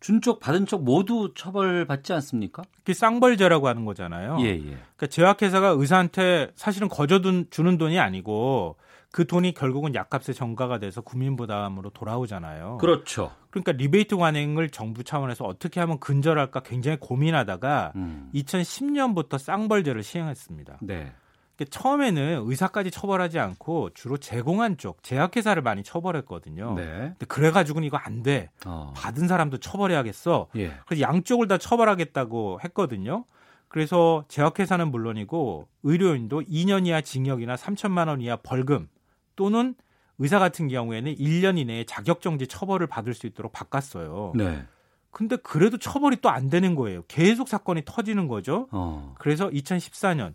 준 쪽 받은 쪽 모두 처벌받지 않습니까? 그게 쌍벌제라고 하는 거잖아요. 예, 예. 그러니까 제약회사가 의사한테 사실은 거저 둔- 주는 돈이 아니고 그 돈이 결국은 약값에 전가가 돼서 국민 부담으로 돌아오잖아요. 그렇죠. 그러니까 리베이트 관행을 정부 차원에서 어떻게 하면 근절할까 굉장히 고민하다가 음. 2010년부터 쌍벌제를 시행했습니다. 네. 그러니까 처음에는 의사까지 처벌하지 않고 주로 제공한 쪽 제약회사를 많이 처벌했거든요. 네. 근데 그래가지고는 이거 안 돼. 어. 받은 사람도 처벌해야겠어. 예. 그래서 양쪽을 다 처벌하겠다고 했거든요. 그래서 제약회사는 물론이고 의료인도 2년 이하 징역이나 3천만 원 이하 벌금 또는 의사 같은 경우에는 1년 이내에 자격정지 처벌을 받을 수 있도록 바꿨어요. 네. 근데 그래도 처벌이 또 안 되는 거예요. 계속 사건이 터지는 거죠. 어. 그래서 2014년,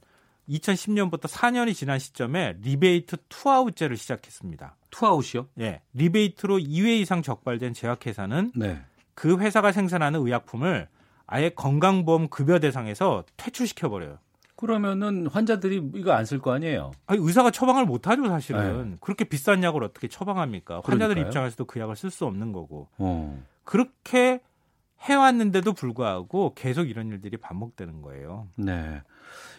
2010년부터 4년이 지난 시점에 리베이트 투아웃제를 시작했습니다. 투아웃이요? 예. 리베이트로 2회 이상 적발된 제약회사는 네. 그 회사가 생산하는 의약품을 아예 건강보험 급여 대상에서 퇴출시켜 버려요. 그러면은 환자들이 이거 안 쓸 거 아니에요? 아니 의사가 처방을 못 하죠, 사실은. 그렇게 비싼 약을 어떻게 처방합니까? 환자들 네. 그러니까요. 입장에서도 그 약을 쓸 수 없는 거고. 어. 그렇게 해왔는데도 불구하고 계속 이런 일들이 반복되는 거예요. 네.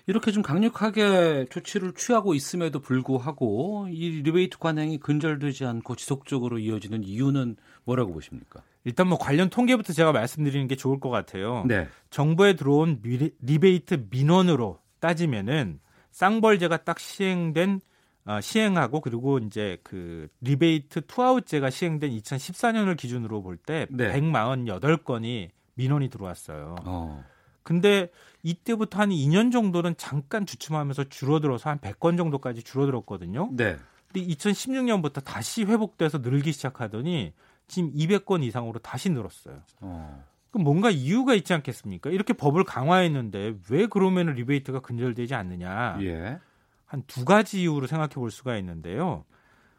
이렇게 좀 강력하게 조치를 취하고 있음에도 불구하고 이 리베이트 관행이 근절되지 않고 지속적으로 이어지는 이유는 뭐라고 보십니까? 일단 뭐 관련 통계부터 제가 말씀드리는 게 좋을 것 같아요. 네. 정부에 들어온 미- 리베이트 민원으로 따지면은 쌍벌제가 딱 시행된 어, 시행하고 그리고 이제 그 리베이트 투아웃제가 시행된 2014년을 기준으로 볼때 네. 148건이 민원이 들어왔어요. 어. 근데 이때부터 한 2년 정도는 잠깐 주춤하면서 줄어들어서 한 100건 정도까지 줄어들었거든요. 네. 근데 2016년부터 다시 회복돼서 늘기 시작하더니 지금 200건 이상으로 다시 늘었어요. 어. 그럼 뭔가 이유가 있지 않겠습니까? 이렇게 법을 강화했는데 왜 그러면 리베이트가 근절되지 않느냐? 예. 한두 가지 이유로 생각해 볼 수가 있는데요.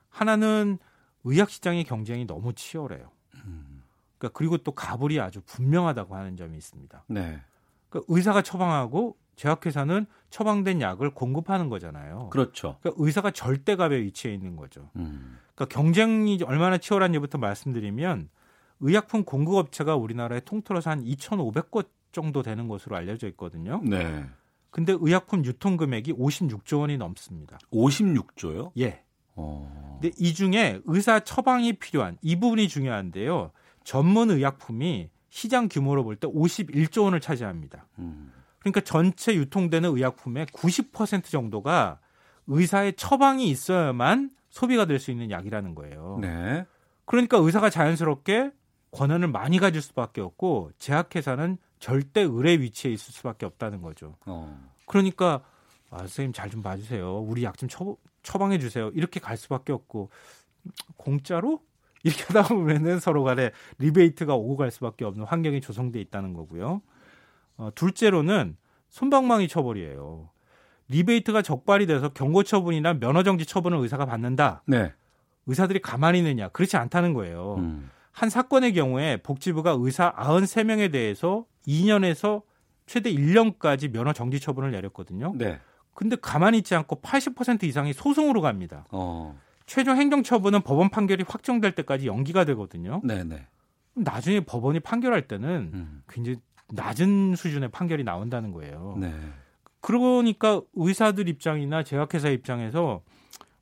하나는 의학 시장의 경쟁이 너무 치열해요. 그러니까 그리고 또 가불이 아주 분명하다고 하는 점이 있습니다. 네. 그러니까 의사가 처방하고 제약회사는 처방된 약을 공급하는 거잖아요. 그렇죠. 그러니까 의사가 절대값에 위치해 있는 거죠. 음. 그러니까 경쟁이 얼마나 치열한지부터 말씀드리면 의약품 공급업체가 우리나라에 통틀어서 한 2,500곳 정도 되는 것으로 알려져 있거든요. 네. 근데 의약품 유통 금액이 56조 원이 넘습니다. 56조요? 예. 어. 근데 이 중에 의사 처방이 필요한 이 부분이 중요한데요. 전문 의약품이 시장 규모로 볼 때 51조 원을 차지합니다. 음. 그러니까 전체 유통되는 의약품의 90% 정도가 의사의 처방이 있어야만 소비가 될 수 있는 약이라는 거예요. 네. 그러니까 의사가 자연스럽게 권한을 많이 가질 수밖에 없고 제약회사는 절대 을의 위치에 있을 수밖에 없다는 거죠. 어. 그러니까 아, 선생님 잘 좀 봐주세요. 우리 약 좀 처방해 주세요. 이렇게 갈 수밖에 없고 공짜로 이렇게 하다 보면은 서로 간에 리베이트가 오고 갈 수밖에 없는 환경이 조성돼 있다는 거고요. 어, 둘째로는 솜방망이 처벌이에요. 리베이트가 적발이 돼서 경고 처분이나 면허 정지 처분을 의사가 받는다. 네. 의사들이 가만히 있느냐? 그렇지 않다는 거예요. 음. 한 사건의 경우에 복지부가 의사 93명에 대해서 2년에서 최대 1년까지 면허 정지 처분을 내렸거든요. 네. 근데 가만히 있지 않고 80% 이상이 소송으로 갑니다. 어. 최종 행정 처분은 법원 판결이 확정될 때까지 연기가 되거든요. 네, 네. 나중에 법원이 판결할 때는 음. 굉장히 낮은 수준의 판결이 나온다는 거예요. 네. 그러니까 의사들 입장이나 제약회사 입장에서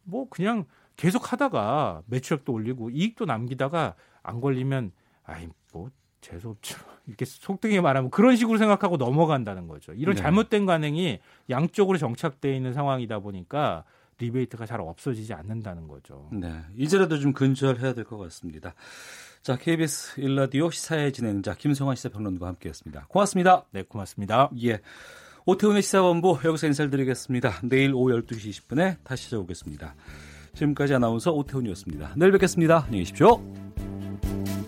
뭐 그냥 계속 하다가 매출액도 올리고 이익도 남기다가 안 걸리면 아이 뭐 재수 없죠. 이렇게 속되게 말하면 그런 식으로 생각하고 넘어간다는 거죠. 이런 네. 잘못된 관행이 양쪽으로 정착돼 있는 상황이다 보니까 리베이트가 잘 없어지지 않는다는 거죠. 네. 이제라도 좀 근절해야 될 것 같습니다. 자, KBS 일라디오 시사의 진행자 김성환 시사평론가 함께했습니다. 고맙습니다. 네, 고맙습니다. 예. 오태훈의 시사본부 여기서 인사를 드리겠습니다. 내일 오후 12시 20분에 다시 찾아오겠습니다. 지금까지 아나운서 오태훈이었습니다. 내일 뵙겠습니다. 안녕히 계십시오. Bye.